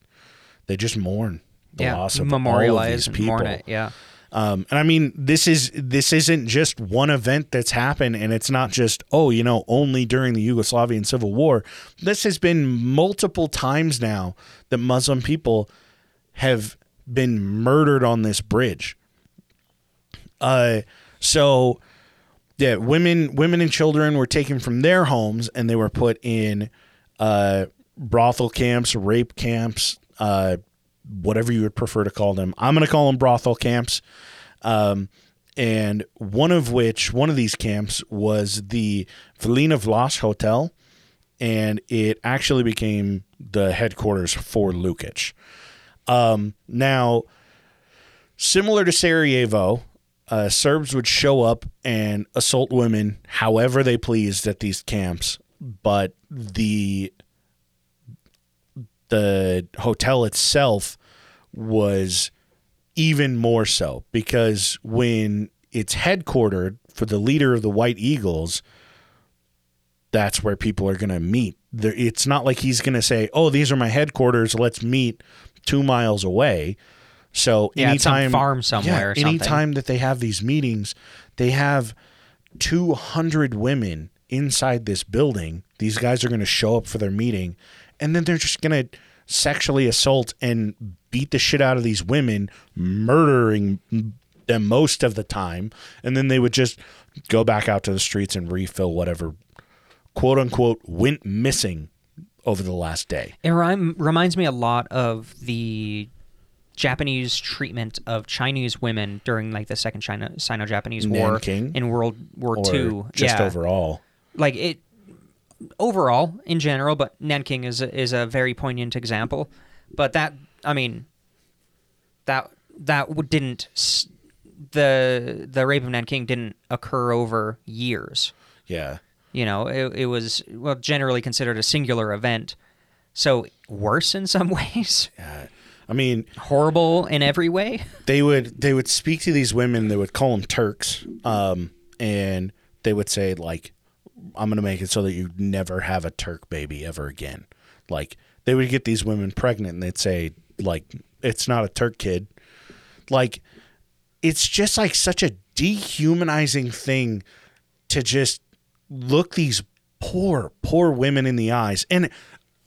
B: they just mourn the
C: yeah,
B: loss of
C: memorialize
B: all of these people.
C: mourn it. Yeah.
B: Um, and I mean, this is this isn't just one event that's happened, and it's not just oh, you know, only during the Yugoslavian Civil War. This has been multiple times now that Muslim people have been murdered on this bridge. Uh, so yeah, women, women and children were taken from their homes and they were put in uh, brothel camps, rape camps, uh, whatever you would prefer to call them. I'm going to call them brothel camps. Um, and one of which, one of these camps was the Vilina Vlas Hotel, and it actually became the headquarters for Lukic. Um, now, similar to Sarajevo, uh, Serbs would show up and assault women however they pleased at these camps, but the the hotel itself was even more so because when it's headquartered for the leader of the White Eagles, that's where people are going to meet. There, it's not like he's going to say, "Oh, these are my headquarters. Let's meet two miles away." So
C: Yeah, at some
B: anytime
C: farm somewhere or something.
B: anytime that they have these meetings, they have two hundred women inside this building. These guys are going to show up for their meeting, and then they're just going to sexually assault and beat the shit out of these women, murdering them most of the time, and then they would just go back out to the streets and refill whatever quote unquote went missing over the last day.
C: It rem- reminds me a lot of the Japanese treatment of Chinese women during like the second China Sino-Japanese War
B: Nanking?
C: in World War II.
B: just
C: yeah.
B: overall.
C: like it overall in general, but Nanking is a, is a very poignant example. But that I mean that that didn't the the rape of Nanking didn't occur over years.
B: Yeah.
C: You know, it, it was well generally considered a singular event. So worse in some ways, Yeah.
B: I mean,
C: horrible in every way.
B: they would they would speak to these women. They would call them Turks, um, and they would say like, "I'm gonna make it so that you never have a Turk baby ever again." Like they would get these women pregnant, and they'd say like, "It's not a Turk kid." Like it's just like such a dehumanizing thing to just look these poor, poor women in the eyes. And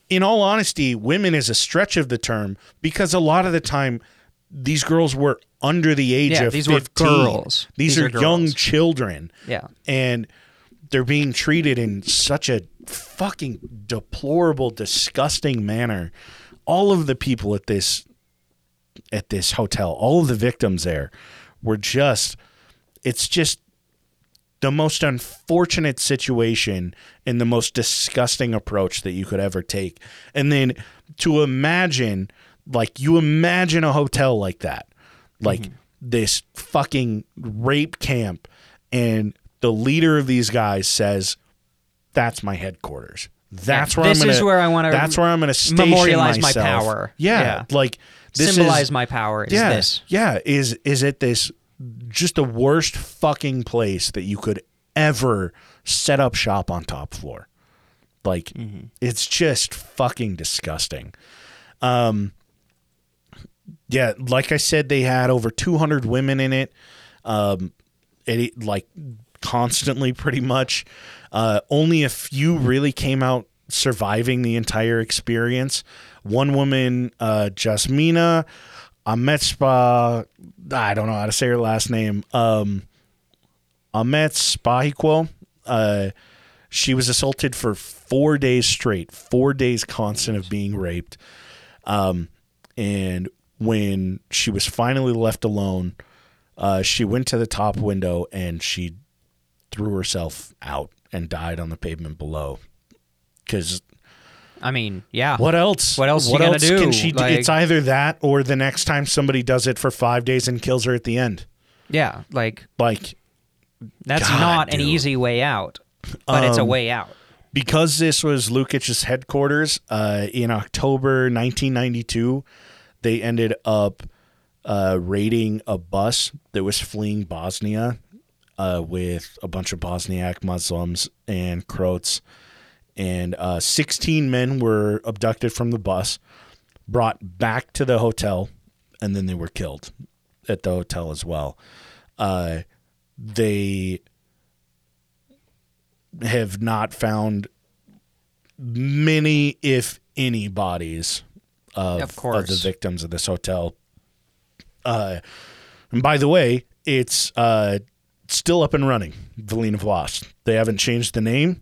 B: in all honesty, women is a stretch of the term because a lot of the time these girls were under the age
C: Yeah,
B: of
C: these were girls.
B: These,
C: These
B: are,
C: are
B: young children.
C: Yeah.
B: And they're being treated in such a fucking deplorable, disgusting manner. All of the people at this at this hotel, all of the victims there were just it's just the most unfortunate situation and the most disgusting approach that you could ever take. And then to imagine like you imagine a hotel like that. Like mm-hmm. this fucking rape camp and the leader of these guys says that's my headquarters. That's where
C: This
B: I'm gonna,
C: is where I wanna
B: That's where I'm going to
C: memorialize my power.
B: Yeah,
C: Yeah.
B: like this
C: Symbolize
B: is,
C: my power is
B: yeah,
C: this.
B: Yeah, is is it this just the worst fucking place that you could ever set up shop on top floor? Like it's just fucking disgusting. Um yeah, like I said they had over 200 women in it. Um it like constantly pretty much uh only a few really came out surviving the entire experience. One woman, uh, Jasmina Ametspa, I don't know how to say her last name. Um, Amets Spahiko. Uh, she was assaulted for four days straight, four days constant of being raped. Um, and when she was finally left alone, uh, she went to the top window and she threw herself out and died on the pavement below. Because
C: I mean, yeah.
B: what else?
C: What else
B: What else
C: do?
B: can she do?
C: Like-
B: It's either that or the next time somebody does it for five days and kills her at the end.
C: Yeah, like
B: Like
C: that's
B: God,
C: not an easy way out, but it's a
B: Um,
C: way out.
B: because this was Lukic's headquarters uh, in October 1992, they ended up uh, raiding a bus that was fleeing Bosnia uh, with a bunch of Bosniak Muslims and Croats. And uh, 16 men were abducted from the bus, brought back to the hotel, and then they were killed at the hotel as well. Uh, they have not found many, if any, bodies of,
C: Of course.
B: the victims of this hotel. Uh, and by the way, it's uh, still up and running. Vilina Vlas. They haven't changed the name.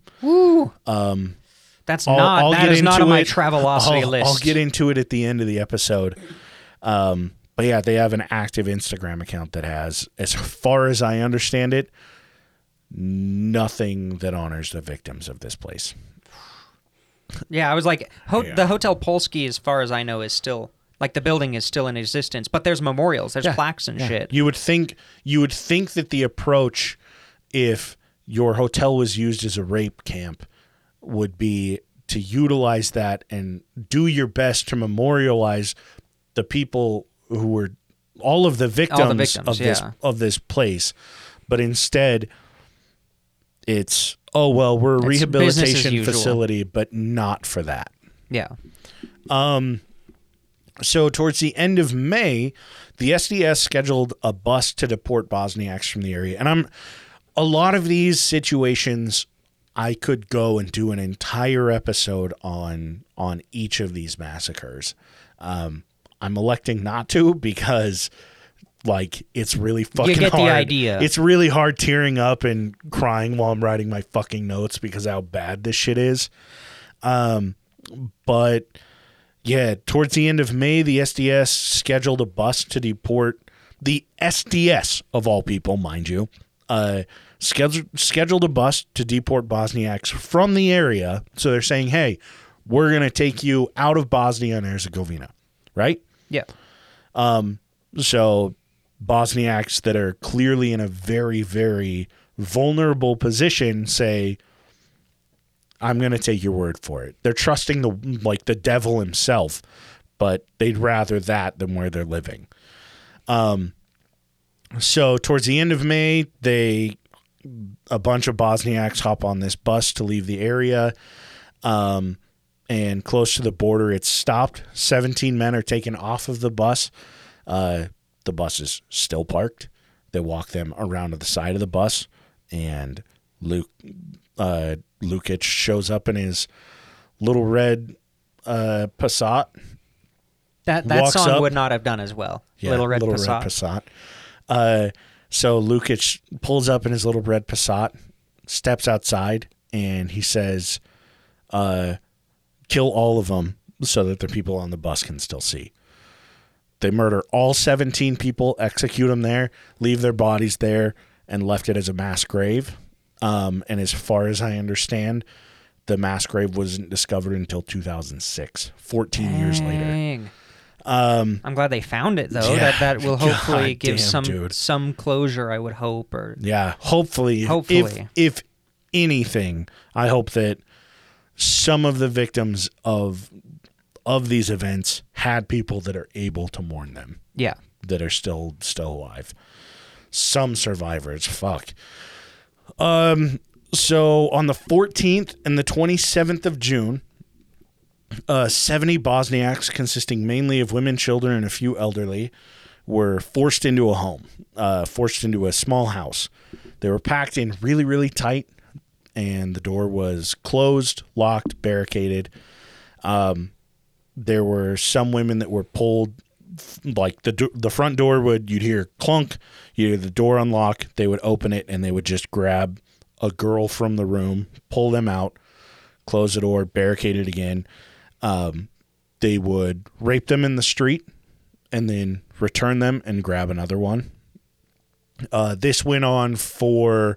C: That's
B: I'll,
C: not
B: I'll
C: that is not on my. Travelocity
B: I'll,
C: list.
B: I'll get into it at the end of the episode. Um, but yeah, they have an active Instagram account that has, as far as I understand it, nothing that honors the victims of this place.
C: Yeah, I was like, ho-
B: Yeah.
C: the Hotel Polski, as far as I know, is still like the building is still in existence, but there's memorials, there's plaques and shit.
B: You would think you would think that the approach, if your hotel was used as a rape camp, would be to utilize that and do your best to memorialize the people who were all of the victims,
C: victims,
B: of this
C: yeah.
B: of this place, but instead, it's oh well, we're a
C: It's
B: rehabilitation facility, but not for that.
C: yeah, um,
B: So, towards the end of May, the SDS scheduled a bus to deport Bosniaks from the area. And I'm a lot of these situations I could go and do an entire episode on on each of these massacres. Um, I'm electing not to because like it's really fucking You
C: get the idea.
B: It's really hard tearing up and crying while I'm writing my fucking notes because how bad this shit is. Um, but yeah, towards the end of May, the SDS scheduled a bus to deport the SDS of all people, mind you. Uh, scheduled scheduled a bus to deport Bosniaks from the area. So they're saying, "Hey, we're going to take you out of Bosnia and Herzegovina." Right?
C: yeah,
B: So Bosniaks that are clearly in a very, very vulnerable position say, I'm going to take your word for it. They're trusting the like the devil himself, but they'd rather that than where they're living. Um so towards the end of May, they a bunch of Bosniaks hop on this bus to leave the area. Um and close to the border it's stopped. 17 men are taken off of the bus. Uh the bus is still parked. They walk them around to the side of the bus and Luke uh Lukic shows up in his little red uh Passat.
C: that that song
B: up.
C: would not have done as well. Little Red
B: little
C: Passat.
B: red Passat. Uh, so Lukic pulls up in his little red Passat, steps outside, and he says, uh, "Kill all of them so that the people on the bus can still see." They murder all 17 people, execute them there, leave their bodies there, and left it as a mass grave. Um, and as far as I understand, the mass grave wasn't discovered until 2006, 14 years later.
C: Dang. I'm glad they found it though.
B: Um, yeah.
C: that that will hopefully
B: God
C: give
B: damn,
C: some
B: dude.
C: some closure. I would hope, or
B: Yeah, hopefully.
C: Hopefully.
B: if if anything, I hope that some of the victims of of these events had people that are able to mourn them,
C: yeah,
B: that are still still alive. Some survivors, fuck. Um. So on the 14th and the 27th of June, uh, 70 Bosniaks, consisting mainly of women, children, and a few elderly, were forced into a home, uh, forced into a small house. They were packed in really, really tight, and the door was closed, locked, barricaded. Um, there were some women that were pulled, like the the front door would you'd hear clunk, you hear the door unlock. They would open it, and they would just grab a girl from the room, pull them out, close the door, barricade it again. Um, they would rape them in the street and then return them and grab another one. Uh, this went on for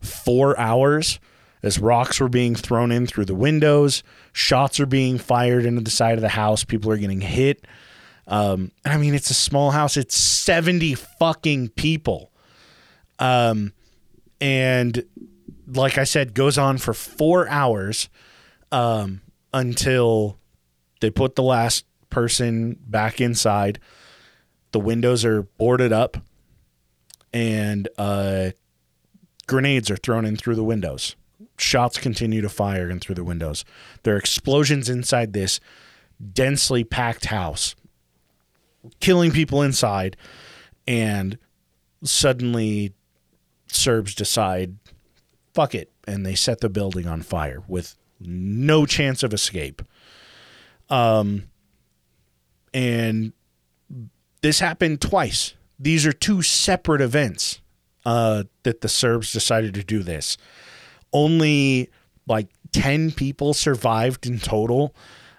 B: four hours as rocks were being thrown in through the windows, shots are being fired into the side of the house, people are getting hit. Um, I mean, it's a small house. It's 70 fucking people. Um, and like I said, goes on for four hours um, until they put the last person back inside. The windows are boarded up, and uh, grenades are thrown in through the windows. Shots continue to fire in through the windows. There are explosions inside this densely packed house, killing people inside, and suddenly Serbs decide, fuck it, and they set the building on fire with no chance of escape. Um, and this happened twice. These are two separate events uh, that the Serbs decided to do this. Only like 10 people survived in total,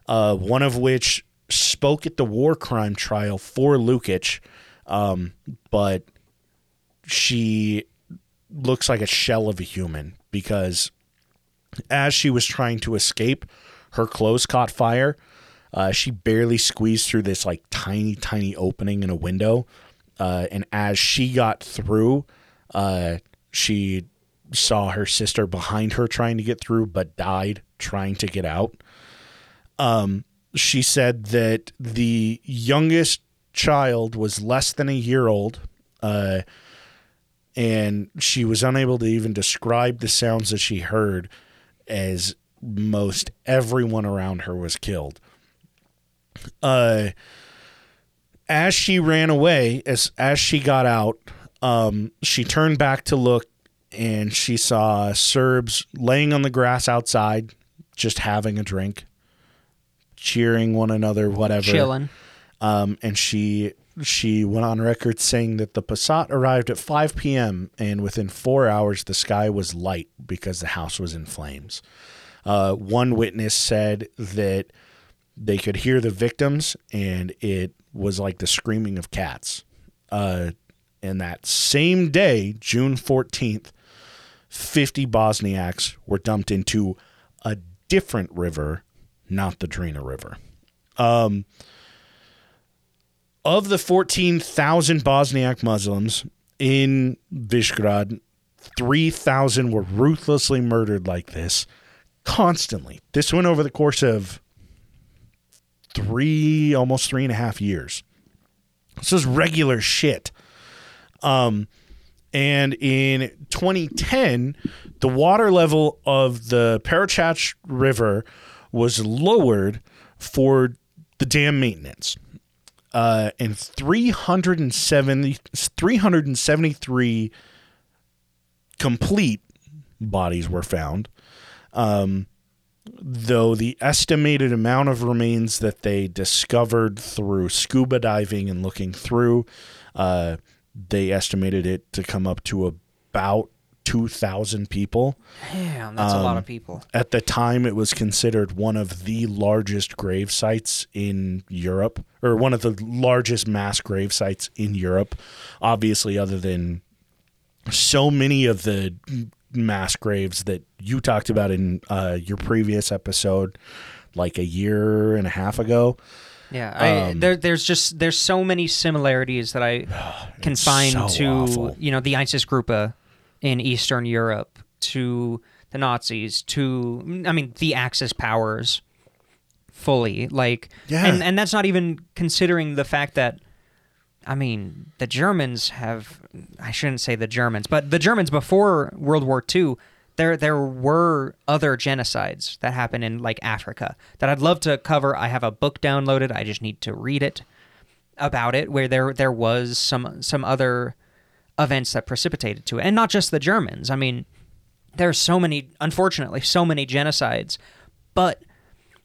B: uh, one of which spoke at the war crime trial for Lukic, um, but she looks like a shell of a human because as she was trying to escape, her clothes caught fire. Uh, she barely squeezed through this like tiny, tiny opening in a window. Uh, and as she got through, uh, she saw her sister behind her trying to get through, but died trying to get out. Um, she said that the youngest child was less than a year old. Uh, and she was unable to even describe the sounds that she heard as most everyone around her was killed. Uh, as she ran away, as as she got out, um, she turned back to look, and she saw Serbs laying on the grass outside, just having a drink, cheering one another, whatever,
C: Chilling.
B: um, and she she went on record saying that the Passat arrived at 5 p.m. and within four hours the sky was light because the house was in flames. Uh, one witness said that they could hear the victims and it was like the screaming of cats. Uh, and that same day, June 14th, 50 Bosniaks were dumped into a different river, not the Drina River. Um, of the 14,000 Bosniak Muslims in Visegrad, 3,000 were ruthlessly murdered like this constantly. This went over the course of three, almost three and a half years. This is regular shit. Um, and in 2010, the water level of the Perućac River was lowered for the dam maintenance uh, and 370, 373 complete bodies were found. Um, though the estimated amount of remains that they discovered through scuba diving and looking through, uh, they estimated it to come up to about 2,000 people.
C: Damn, that's a lot
B: Um,
C: of people.
B: At the time, it was considered one of the largest grave sites in Europe, or one of the largest mass grave sites in Europe. Obviously, other than so many of the mass graves that you talked about in uh, your previous episode, like a year and a half ago.
C: Yeah, I,
B: Um,
C: there, there's just there's so many similarities that I can find
B: so
C: to
B: awful.
C: you know the Einsatzgruppe in Eastern Europe, to the Nazis, to I mean the Axis powers, fully like,
B: Yeah.
C: and and that's not even considering the fact that. I mean, the Germans have. I shouldn't say the Germans, but the Germans before World War II, there there were other genocides that happened in like Africa that I'd love to cover. I have a book downloaded. I just need to read it about it, where there there was some some other events that precipitated to it, and not just the Germans. I mean, there's so many, unfortunately, so many genocides, but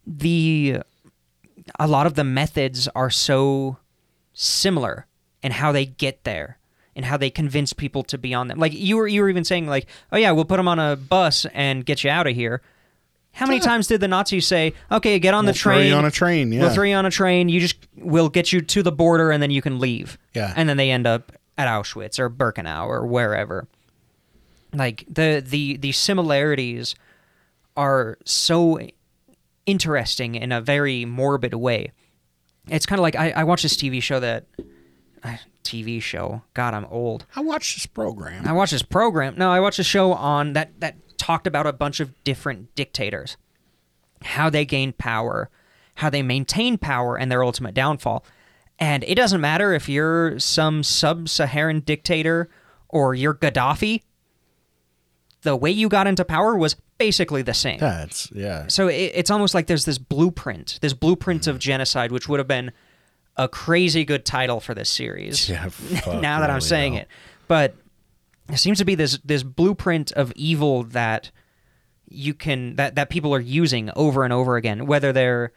C: the a lot of the methods are so similar in how they get there and how they convince people to be on them. Like you were you were even saying like, "Oh yeah, we'll put them on a bus and get you out of here." How many times did the Nazis say, "Okay, get on the
B: We'll throw
C: train.
B: on a train, yeah.
C: We'll throw you on a train. You just we'll get you to the border, and then you can leave."
B: Yeah.
C: And then they end up at Auschwitz or Birkenau or wherever. Like the the the similarities are so interesting in a very morbid way. It's kind of like I, I watched this TV show that uh, TV show. God, I'm old.
B: I watched this program.
C: I watched this program. No, I watched a show on that that talked about a bunch of different dictators, how they gained power, how they maintained power, and their ultimate downfall. And it doesn't matter if you're some sub-Saharan dictator or you're Gaddafi. The way you got into power was basically the same.
B: That's yeah.
C: So it, it's almost like there's this blueprint, this blueprint of genocide, which would have been a crazy good title for this series.
B: Yeah,
C: now that I'm saying
B: though.
C: it, but it seems to be this this blueprint of evil that you can that that people are using over and over again, whether they're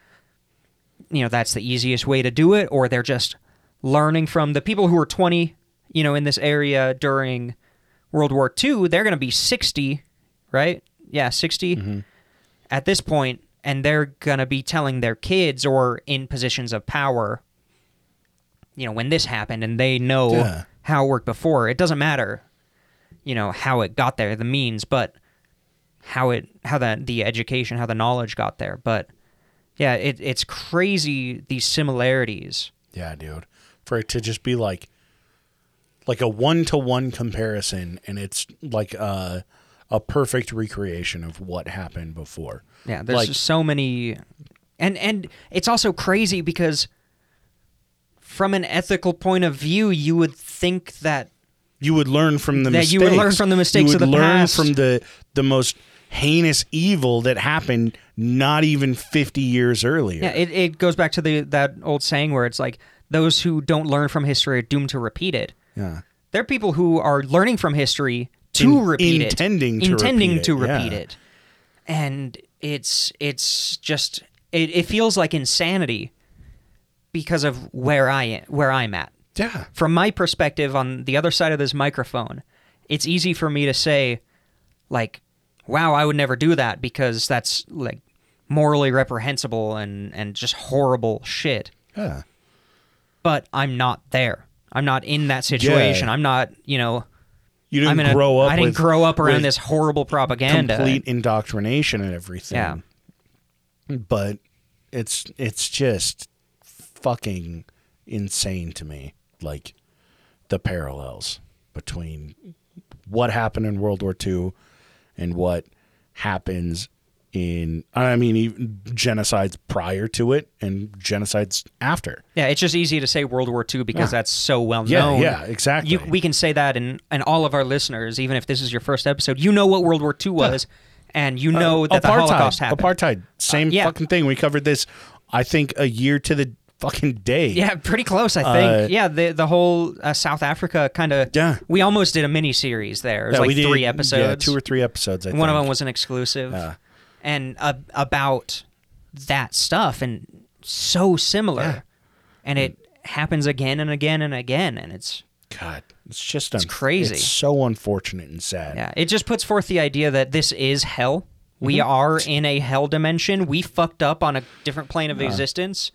C: you know that's the easiest way to do it, or they're just learning from the people who were 20, you know, in this area during World War II. They're going to be 60, right? Yeah, 60
B: Mm-hmm.
C: at this point, and they're going to be telling their kids or in positions of power, you know, when this happened, and they know
B: Yeah.
C: how it worked before. It doesn't matter, you know, how it got there, the means, but how it, how the the education, how the knowledge got there. But yeah, it, it's crazy these similarities.
B: Yeah, dude. For it to just be like like a one to one comparison and it's like a a perfect recreation of what happened before.
C: Yeah, there's
B: Like-
C: so many, and and it's also crazy because from an ethical point of view, you would think that
B: You would learn from the
C: That
B: mistakes.
C: you would learn from the mistakes
B: you
C: of
B: would
C: the
B: learn
C: past.
B: from the the most heinous evil that happened not even 50 years earlier.
C: yeah, it, it goes back to the that old saying where it's like those who don't learn from history are doomed to repeat it.
B: Yeah.
C: There are people who are learning from history to
B: In-
C: repeat
B: intending
C: it,
B: to
C: intending
B: repeat it,
C: to repeat
B: yeah.
C: it, and it's it's just it, it feels like insanity because of where I am, where I'm at.
B: Yeah.
C: From my perspective, on the other side of this microphone, it's easy for me to say, like, "Wow, I would never do that because that's like morally reprehensible and and just horrible shit."
B: Yeah.
C: But I'm not there. I'm not in that situation.
B: Yeah.
C: I'm not, you know,
B: You didn't
C: a,
B: grow up
C: I didn't
B: with-
C: grow up around this horrible propaganda.
B: complete indoctrination and everything.
C: Yeah.
B: But it's it's just fucking insane to me like the parallels between what happened in World War II and what happens in I mean even genocides prior to it and genocides after.
C: Yeah, it's just easy to say World War II because
B: Yeah.
C: that's so well
B: Yeah,
C: known.
B: yeah, exactly.
C: You, we can say that, and and all of our listeners, even if this is your first episode, you know what World War II was, and you know that the
B: apartheid,
C: Holocaust happened.
B: Apartheid, same
C: Uh, yeah.
B: fucking thing. We covered this I think a year to the fucking day.
C: Yeah, pretty close, I think.
B: Uh,
C: yeah, the the whole uh, South Africa kind of.
B: Yeah.
C: We almost did a mini series there. It was
B: Yeah,
C: like
B: we did-
C: three
B: Yeah,
C: episodes.
B: two or three episodes. I
C: One of them was an exclusive,
B: Yeah.
C: and uh, about that stuff, and so similar,
B: Yeah.
C: and it happens again and again and again, and it's
B: God, it's just
C: It's
B: un-
C: crazy.
B: It's so unfortunate and sad.
C: Yeah, it just puts forth the idea that this is hell. We
B: Mm-hmm.
C: are in a hell dimension. We fucked up on a different plane of existence,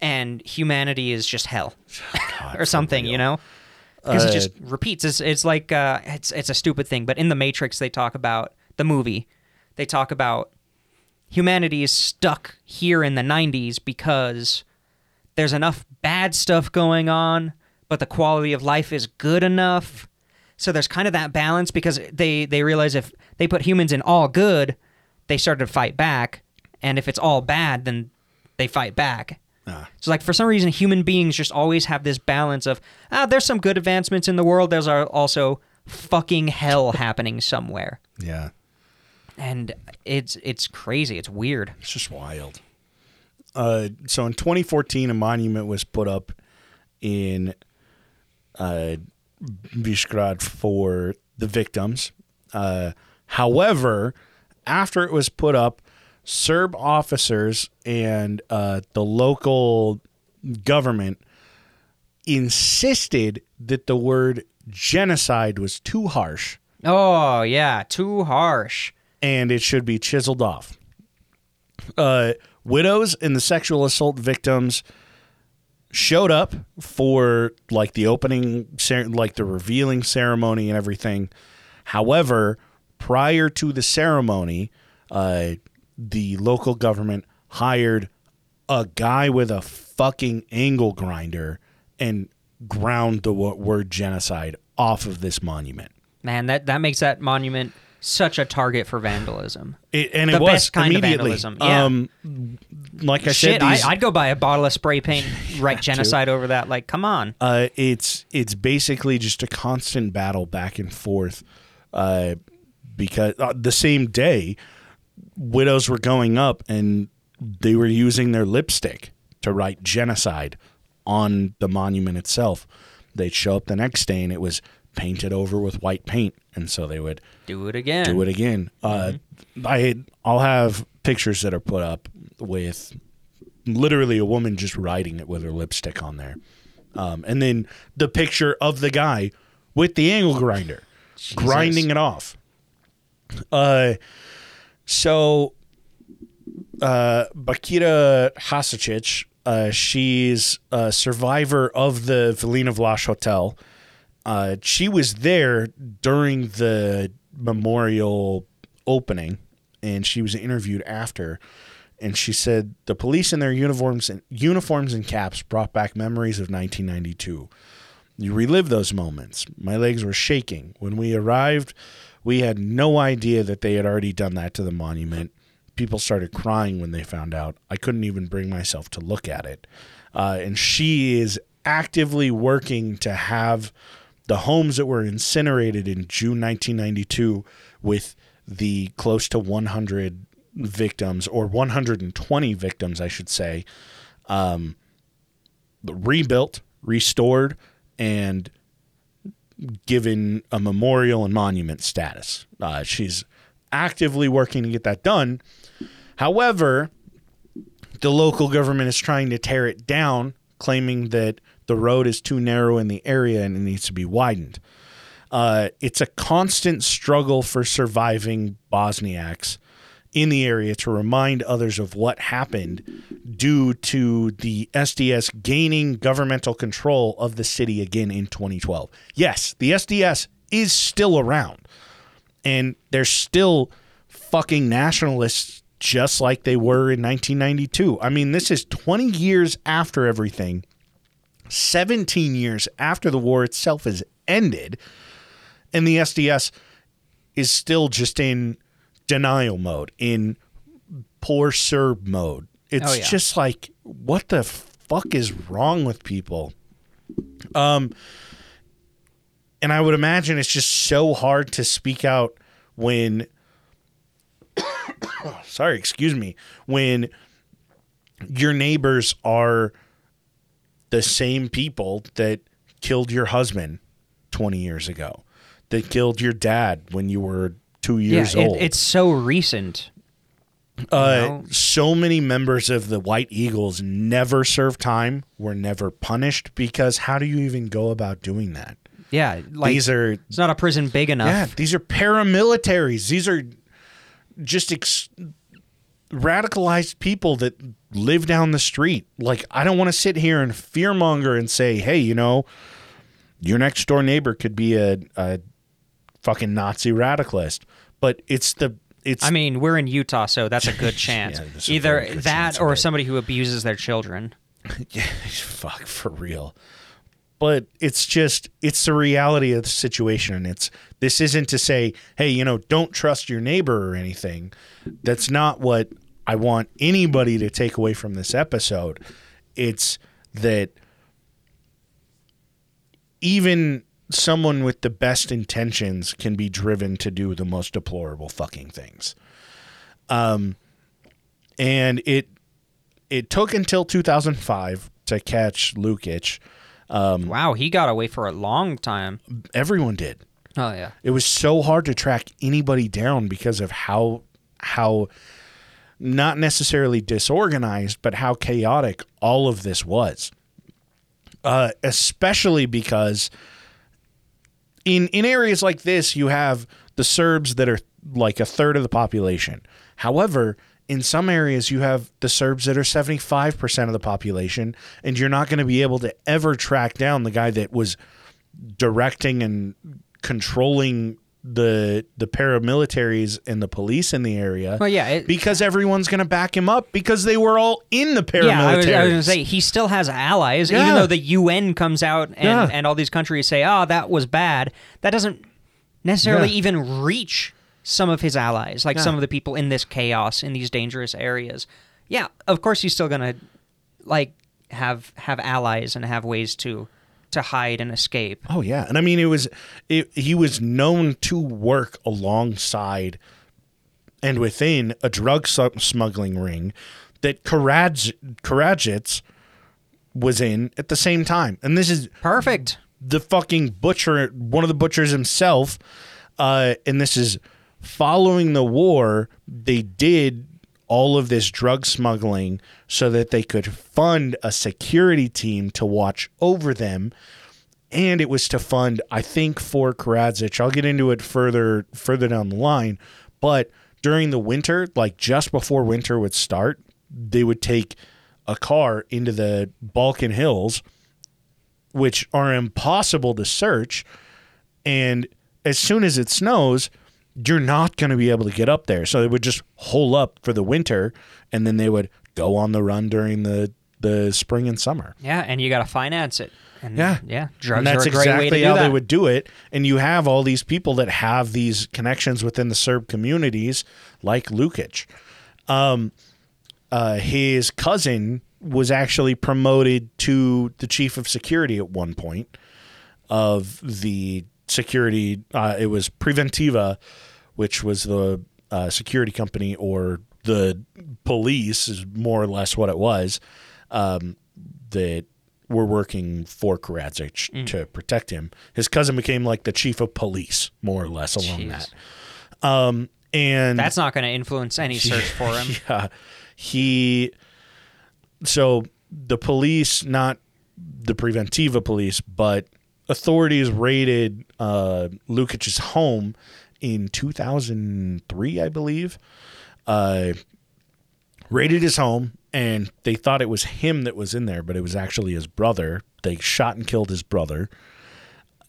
C: and humanity is just hell or something, you know? Because it just repeats. It's, it's like uh, it's it's a stupid thing, but in the Matrix they talk about the movie. They talk about humanity is stuck here in the '90s because there's enough bad stuff going on, but the quality of life is good enough. So there's kind of that balance because they they realize if they put humans in all good, they started to fight back, and if it's all bad, then they fight back.
B: Ah.
C: So like for some reason, human beings just always have this balance of ah, there's some good advancements in the world. There's also fucking hell happening somewhere,
B: Yeah,
C: and it's it's crazy. It's weird.
B: it's just wild. Uh, so in 2014, a monument was put up in uh, for the victims. Uh, however, after it was put up, Serb officers and uh, the local government insisted that the word genocide was too harsh
C: Oh yeah, too harsh.
B: and it should be chiseled off. uh, widows and the sexual assault victims showed up for like the opening, like the revealing ceremony and everything. However, prior to the ceremony, uh, the local government hired a guy with a fucking angle grinder and ground the word genocide off of this monument.
C: Man, that that makes that monument such a target for vandalism.
B: It, and
C: The
B: it was
C: best kind of
B: immediately.
C: vandalism, yeah.
B: Um, like I
C: Shit,
B: said, these,
C: I, I'd go buy a bottle of spray paint, write genocide over that. Like, come on.
B: uh, it's it's basically just a constant battle back and forth. Uh, because uh, the same day, widows were going up and they were using their lipstick to write genocide on the monument itself. They'd show up the next day and it was painted over with white paint, and so they would
C: Do it again.
B: do it again. Uh, I I'll have pictures that are put up with literally a woman just writing it with her lipstick on there, um, and then the picture of the guy with the angle grinder grinding it off. Uh, so uh, Bakira Hasic, uh, she's a survivor of the Vilina Vlach Hotel. Uh, she was there during the memorial opening, and she was interviewed after. And she said the police in their uniforms and uniforms and caps brought back memories of 1992. You relive those moments. My legs were shaking when we arrived. We had no idea that they had already done that to the monument. People started crying when they found out. I couldn't even bring myself to look at it. Uh, and she is actively working to have the homes that were incinerated in June 1992 with the close to 100 victims, or 120 victims, I should say, um, rebuilt, restored, and given a memorial and monument status. Uh, she's actively working to get that done. However, the local government is trying to tear it down, claiming that the road is too narrow in the area and it needs to be widened. Uh, it's a constant struggle for surviving Bosniaks in the area to remind others of what happened due to the SDS gaining governmental control of the city again in 2012. Yes, the SDS is still around and they're still fucking nationalists just like they were in 1992. I mean, this is 20 years after everything, 17 years after the war itself has ended, and the SDS is still just in denial mode, in poor Serb mode. It's
C: Oh, yeah.
B: just like, what the fuck is wrong with people? Um, and I would imagine it's just so hard to speak out when sorry, excuse me, when your neighbors are the same people that killed your husband 20 years ago, that killed your dad when you were 2 years
C: yeah, it-
B: old.
C: it's so recent.
B: Uh, so many members of the White Eagles never served time, were never punished because how do you even go about doing that?
C: Yeah, like
B: These are
C: it's not a prison big enough.
B: Yeah, these are paramilitaries. These are just ex- radicalized people that live down the street. Like, I don't want to sit here and fearmonger and say, hey, you know, your next door neighbor could be a, a fucking Nazi radicalist. But it's the, it's,
C: I mean, we're in Utah, so that's a good chance.
B: Yeah,
C: Either
B: good
C: that
B: chance
C: or somebody who abuses their children.
B: yeah, fuck, for real. But it's just, it's the reality of the situation. And it's, this isn't to say, hey, you know, don't trust your neighbor or anything. That's not what I want anybody to take away from this episode. It's that even someone with the best intentions can be driven to do the most deplorable fucking things. Um, and it it took until 2005 to catch Lukic. Um,
C: Wow, he got away for a long time.
B: Everyone did.
C: Oh yeah.
B: It was so hard to track anybody down because of how how not necessarily disorganized, but how chaotic all of this was. Uh, especially because in in areas like this, you have the Serbs that are like a third of the population. However, in some areas you have the Serbs that are 75% of the population and you're not going to be able to ever track down the guy that was directing and controlling the the paramilitaries and the police in the area.
C: Well, yeah, it-
B: because everyone's going to back him up because they were all in the paramilitaries.
C: Yeah, I was, was going to say he still has allies, even though the UN comes out and,
B: Yeah.
C: and all these countries say, "Oh, that was bad." That doesn't necessarily
B: Yeah.
C: even reach some of his allies, like
B: Yeah.
C: some of the people in this chaos in these dangerous areas. Yeah, of course he's still going to like have have allies and have ways to to hide and escape.
B: Oh yeah, and I mean it was it, he was known to work alongside and within a drug smuggling ring that Karaj Karadzic was in at the same time, and this is
C: Perfect.
B: the fucking butcher, one of the butchers himself, uh, and this is following the war. They did all of this drug smuggling so that they could fund a security team to watch over them, and it was to fund, I think, for Karadzic. I'll get into it further further down the line, but during the winter, like just before winter would start, they would take a car into the Balkan Hills which are impossible to search. And as soon as it snows, you're not going to be able to get up there. So they would just hole up for the winter and then they would go on the run during the, the spring and summer.
C: Yeah, and you got to finance it. And
B: Yeah.
C: yeah, drugs
B: and that's
C: are a great
B: exactly
C: way to do
B: how
C: that.
B: they would do it. And you have all these people that have these connections within the Serb communities, like Lukic. Um, uh, his cousin was actually promoted to the chief of security at one point of the security. Uh, it was Preventiva, which was the uh, security company or the police, is more or less what it was. Um, that were working for Karadzic to protect him. His cousin became like the chief of police, more or less, along
C: Jeez.
B: that. Um, and
C: That's not going to influence any search for him.
B: yeah, he. So the police, not the Preventiva police, but authorities raided uh, Lukic's home in 2003, I believe. Uh, raided his home, and they thought it was him that was in there, but it was actually his brother. They shot and killed his brother,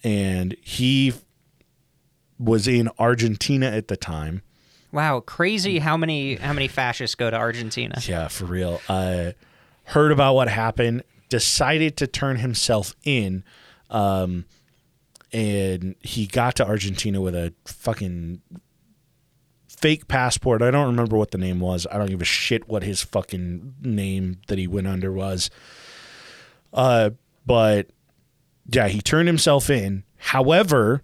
B: and he was in Argentina at the time.
C: Wow, crazy how many how many fascists go to Argentina.
B: Yeah, for real. Uh, heard about what happened, decided to turn himself in, um, and he got to Argentina with a fucking fake passport. I don't remember what the name was. I don't give a shit what his fucking name that he went under was. Uh, but yeah, he turned himself in. However,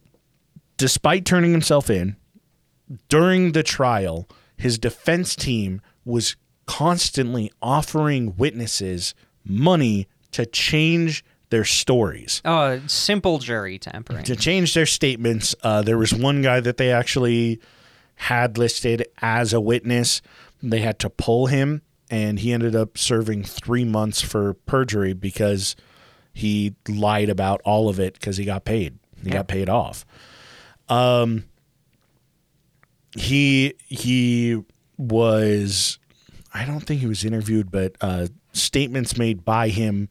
B: despite turning himself in, during the trial, his defense team was constantly offering witnesses money to change their stories,
C: Oh, simple jury tampering.
B: to change their statements. Uh, there was one guy that they actually had listed as a witness. They had to pull him, and he ended up serving three months for perjury because he lied about all of it because he got paid. He got paid off. Um, he he was I don't think he was interviewed, but uh, statements made by him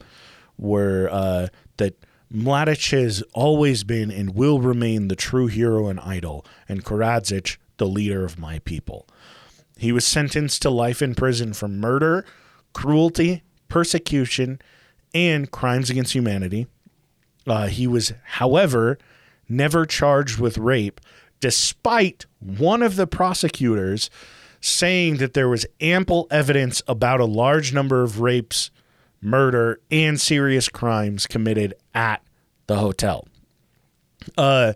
B: were uh, that Mladic has always been and will remain the true hero and idol, and Karadzic the leader of my people. He was sentenced to life in prison for murder, cruelty, persecution, and crimes against humanity. Uh, he was, however, never charged with rape, despite one of the prosecutors saying that there was ample evidence about a large number of rapes, murder, and serious crimes committed at the hotel. Uh,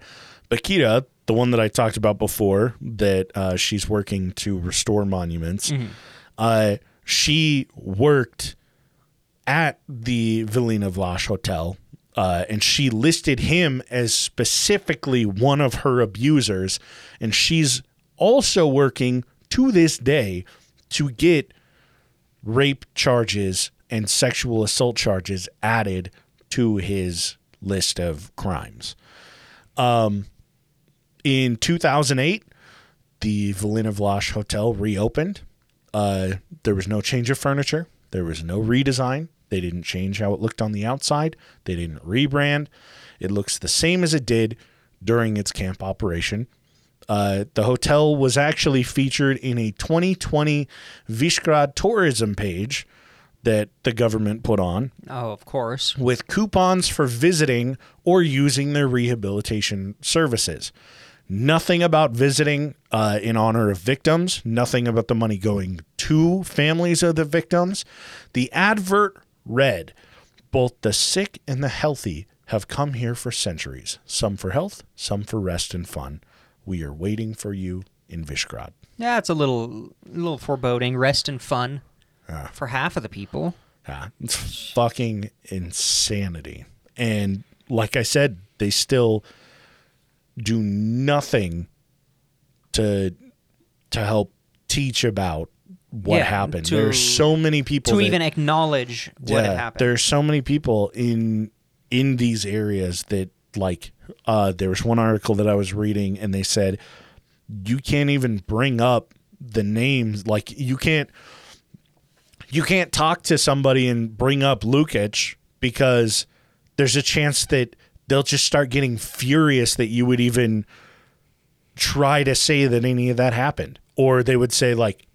B: Bakita, the one that I talked about before, that uh, she's working to restore monuments, uh, she worked at the Vilina Vlas Hotel, uh, and she listed him as specifically one of her abusers, and she's also working to this day to get rape charges and sexual assault charges added to his list of crimes. Um, in 2008, the Vilina Vlas Hotel reopened, Uh, there was no change of furniture. There was no redesign. They didn't change how it looked on the outside. They didn't rebrand. It looks the same as it did during its camp operation. Uh, the hotel was actually featured in a 2020 Visegrad tourism page that the government put on
C: Oh, of course.
B: with coupons for visiting or using their rehabilitation services. Nothing about visiting uh, in honor of victims, nothing about the money going to families of the victims. The advert read Both the sick and the healthy have come here for centuries, some for health, some for rest and fun. We are waiting for you in Visegrad.
C: Yeah, it's a little, little foreboding, rest and fun for half of the people.
B: Yeah, it's fucking insanity. And like I said, they still do nothing to to help teach about what
C: Yeah,
B: happened.
C: to-
B: are so many people
C: to
B: that-
C: even acknowledge what
B: yeah,
C: happened.
B: There's so many people in in these areas that like uh there was one article that I was reading and they said you can't even bring up the names like you can't you can't talk to somebody and bring up Lukic because there's a chance that they'll just start getting furious that you would even try to say that any of that happened. Or they would say like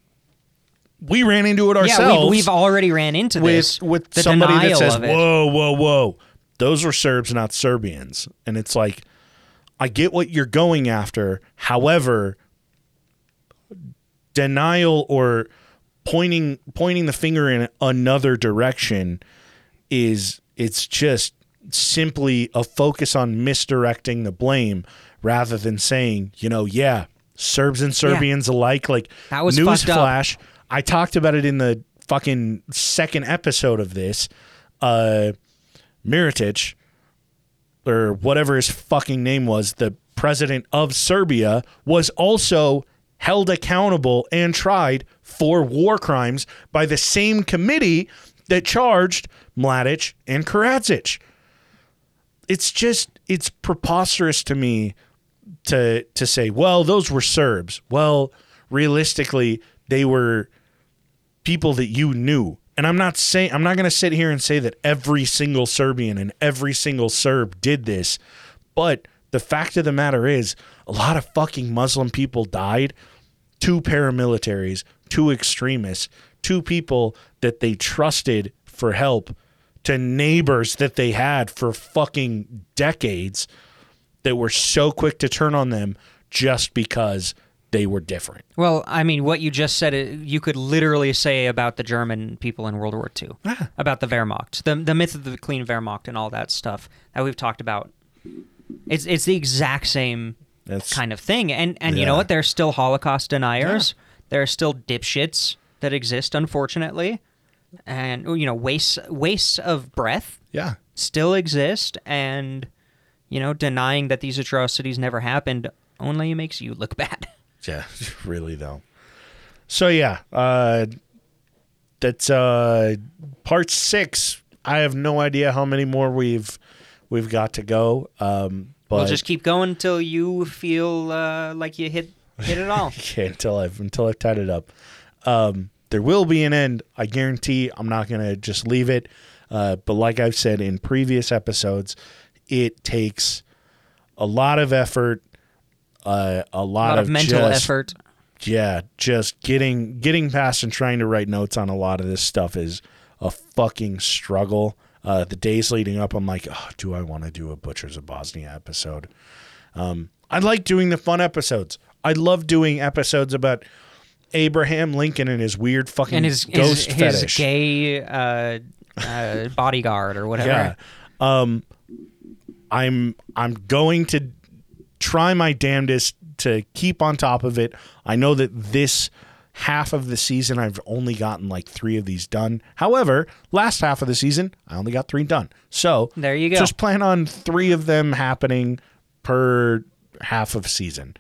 B: we ran into it ourselves
C: yeah, we've, we've already ran into
B: with
C: this
B: with somebody that says, "Whoa, whoa, whoa, those were Serbs, not Serbians," and it's like, I get what you're going after. However, denial or pointing pointing the finger in another direction is it's just simply a focus on misdirecting the blame rather than saying, you know, yeah, Serbs and Serbians alike. Like
C: That was
B: news
C: fucked up.
B: I talked about it in the fucking second episode of this. Uh Miritic or whatever his fucking name was, the president of Serbia, was also held accountable and tried for war crimes by the same committee that charged Mladic and Karadzic. It's just it's preposterous to me to to say, well, those were Serbs. Well, realistically, they were people that you knew. And I'm not saying I'm not going to sit here and say that every single Serbian and every single Serb did this, but the fact of the matter is a lot of fucking Muslim people died, two paramilitaries, two extremists, two people that they trusted for help to neighbors that they had for fucking decades that were so quick to turn on them just because they were different.
C: Well, I mean, what you just said, you could literally say about the German people in World War II, about the Wehrmacht, the the myth of the clean Wehrmacht, and all that stuff that we've talked about. It's it's the exact same
B: That's
C: kind of thing, and and you know
B: Yeah.
C: what? There's still Holocaust deniers. There are still dipshits that exist, unfortunately, and you know, wastes wastes of breath
B: yeah.
C: still exist, and you know, denying that these atrocities never happened only makes you look bad.
B: Yeah, really though. So yeah, uh that's uh part 6. I have no idea how many more we've we've got to go. Um but
C: we'll just keep going until you feel uh, like you hit hit it all.
B: Okay, until I've until I've tied it up. Um, there will be an end. I guarantee. I'm not gonna just leave it. Uh, but like I've said in previous episodes, it takes a lot of effort, uh, a
C: A
B: lot,
C: lot of mental
B: just-
C: effort.
B: Yeah, just getting getting past and trying to write notes on a lot of this stuff is a fucking struggle. Uh, the days leading up, I'm like, oh, do I want to do a Butchers of Bosnia episode? Um, I like doing the fun episodes. I love doing episodes about Abraham Lincoln and his weird fucking
C: And his
B: ghost
C: his, his gay uh, uh, bodyguard or whatever.
B: Yeah. Um, I'm I'm going to try my damnedest to keep on top of it. I know that this half of the season I've only gotten like three of these done. However, last half of the season I only got three done. So
C: There you go.
B: Just plan on three of them happening per half of season.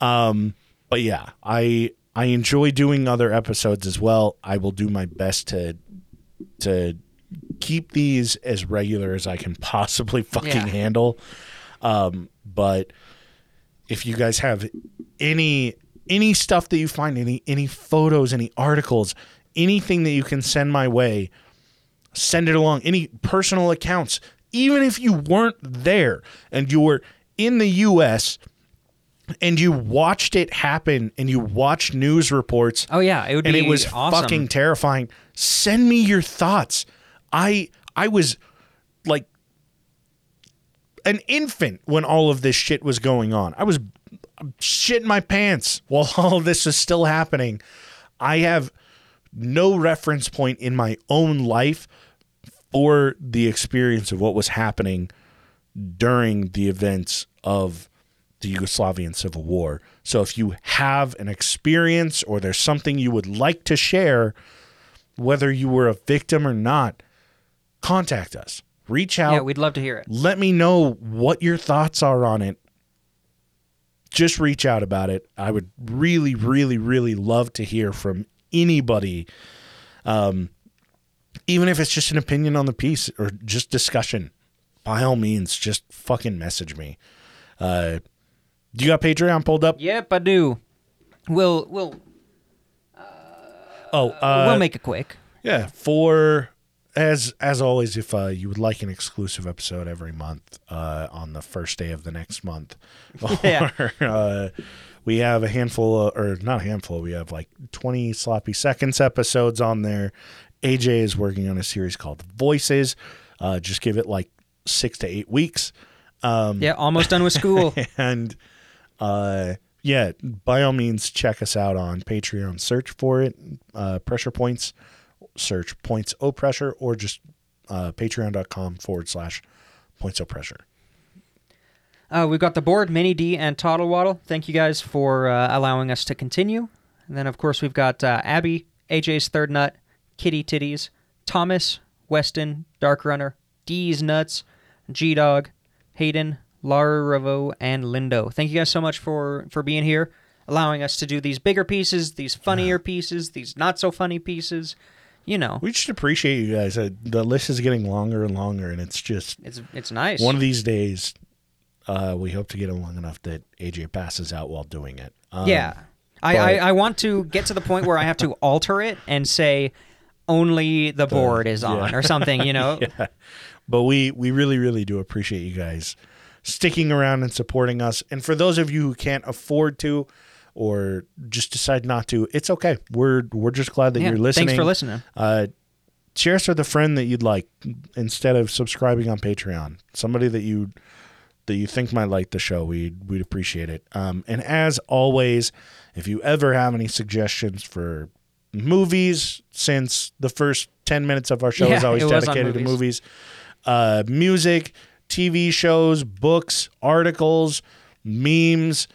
B: Um, but yeah, I I enjoy doing other episodes as well. I will do my best to to keep these as regular as I can possibly fucking
C: Yeah.
B: handle. Um, but if you guys have any any stuff that you find, any any photos, any articles, anything that you can send my way, send it along. Any personal accounts, even if you weren't there and you were in the U.S. and you watched it happen and you watched news reports
C: Oh yeah, it would
B: and
C: be
B: it was
C: awesome.
B: fucking terrifying. Send me your thoughts. I I was like an infant when all of this shit was going on. I was shitting my pants while all this was still happening. I have no reference point in my own life for the experience of what was happening during the events of the Yugoslavian Civil War. So if you have an experience or there's something you would like to share, whether you were a victim or not, contact us. Reach out.
C: yeah, we'd love to hear it.
B: let me know what your thoughts are on it. Just reach out about it. I would really, really, really love to hear from anybody. Um, even if it's just an opinion on the piece or just discussion, by all means, just fucking message me. Uh, do you got Patreon pulled up?
C: Yep, I do. We'll we'll
B: Oh, uh,
C: we'll make it quick.
B: Yeah, for as as always, if uh, you would like an exclusive episode every month uh, on the first day of the next month,
C: Yeah.
B: or, uh, we have a handful, of, or not a handful, we have like twenty sloppy seconds episodes on there. AJ is working on a series called Voices. Uh, just give it like six to eight weeks,
C: yeah, almost done with school.
B: and uh, yeah, by all means, check us out on Patreon. Search for it, uh, Pressure Points. Search Points O Pressure, or just uh, patreon.com forward slash Points O Pressure.
C: Uh, we've got the board, Mini D and Toddle Waddle. Thank you guys for uh, allowing us to continue. And then, of course, we've got uh, Abby, AJ's Third Nut, Kitty Titties, Thomas, Weston, Dark Runner, D's Nuts, G Dog, Hayden, Lara Revo, and Lindo. Thank you guys so much for for being here, allowing us to do these bigger pieces, these funnier pieces, these not so funny pieces. You know,
B: We just appreciate you guys. Uh, the list is getting longer and longer, and it's just
C: it's it's nice.
B: one of these days. Uh, we hope to get it long enough that AJ passes out while doing it. Um,
C: Yeah. I,
B: but-
C: I, I want to get to the point where I have to alter it and say only the board is on or something, you know?
B: yeah. But we we really really do appreciate you guys sticking around and supporting us. And for those of you who can't afford to or just decide not to, it's okay. We're we're just glad that
C: Yeah,
B: you're listening.
C: Thanks for listening.
B: Uh, share us with a friend that you'd like instead of subscribing on Patreon. Somebody that you that you think might like the show. We'd we'd appreciate it. Um, and as always, if you ever have any suggestions for movies, since the first ten minutes of our show is always
C: it was on
B: dedicated to
C: movies.
B: movies, uh, music, TV shows, books, articles, memes.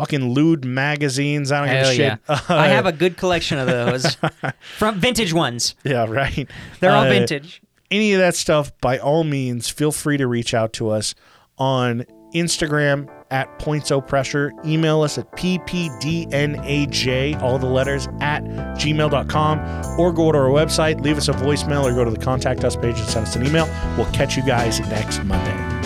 B: Fucking lewd magazines. I don't
C: Hell
B: give a
C: yeah.
B: shit.
C: I have a good collection of those from vintage ones.
B: yeah, right.
C: They're all
B: Uh,
C: vintage.
B: any of that stuff, by all means, feel free to reach out to us on Instagram at Points O Pressure. Email us at ppdnaj, all the letters, at gmail.com, or go to our website, leave us a voicemail, or go to the contact us page and send us an email. We'll catch you guys next Monday.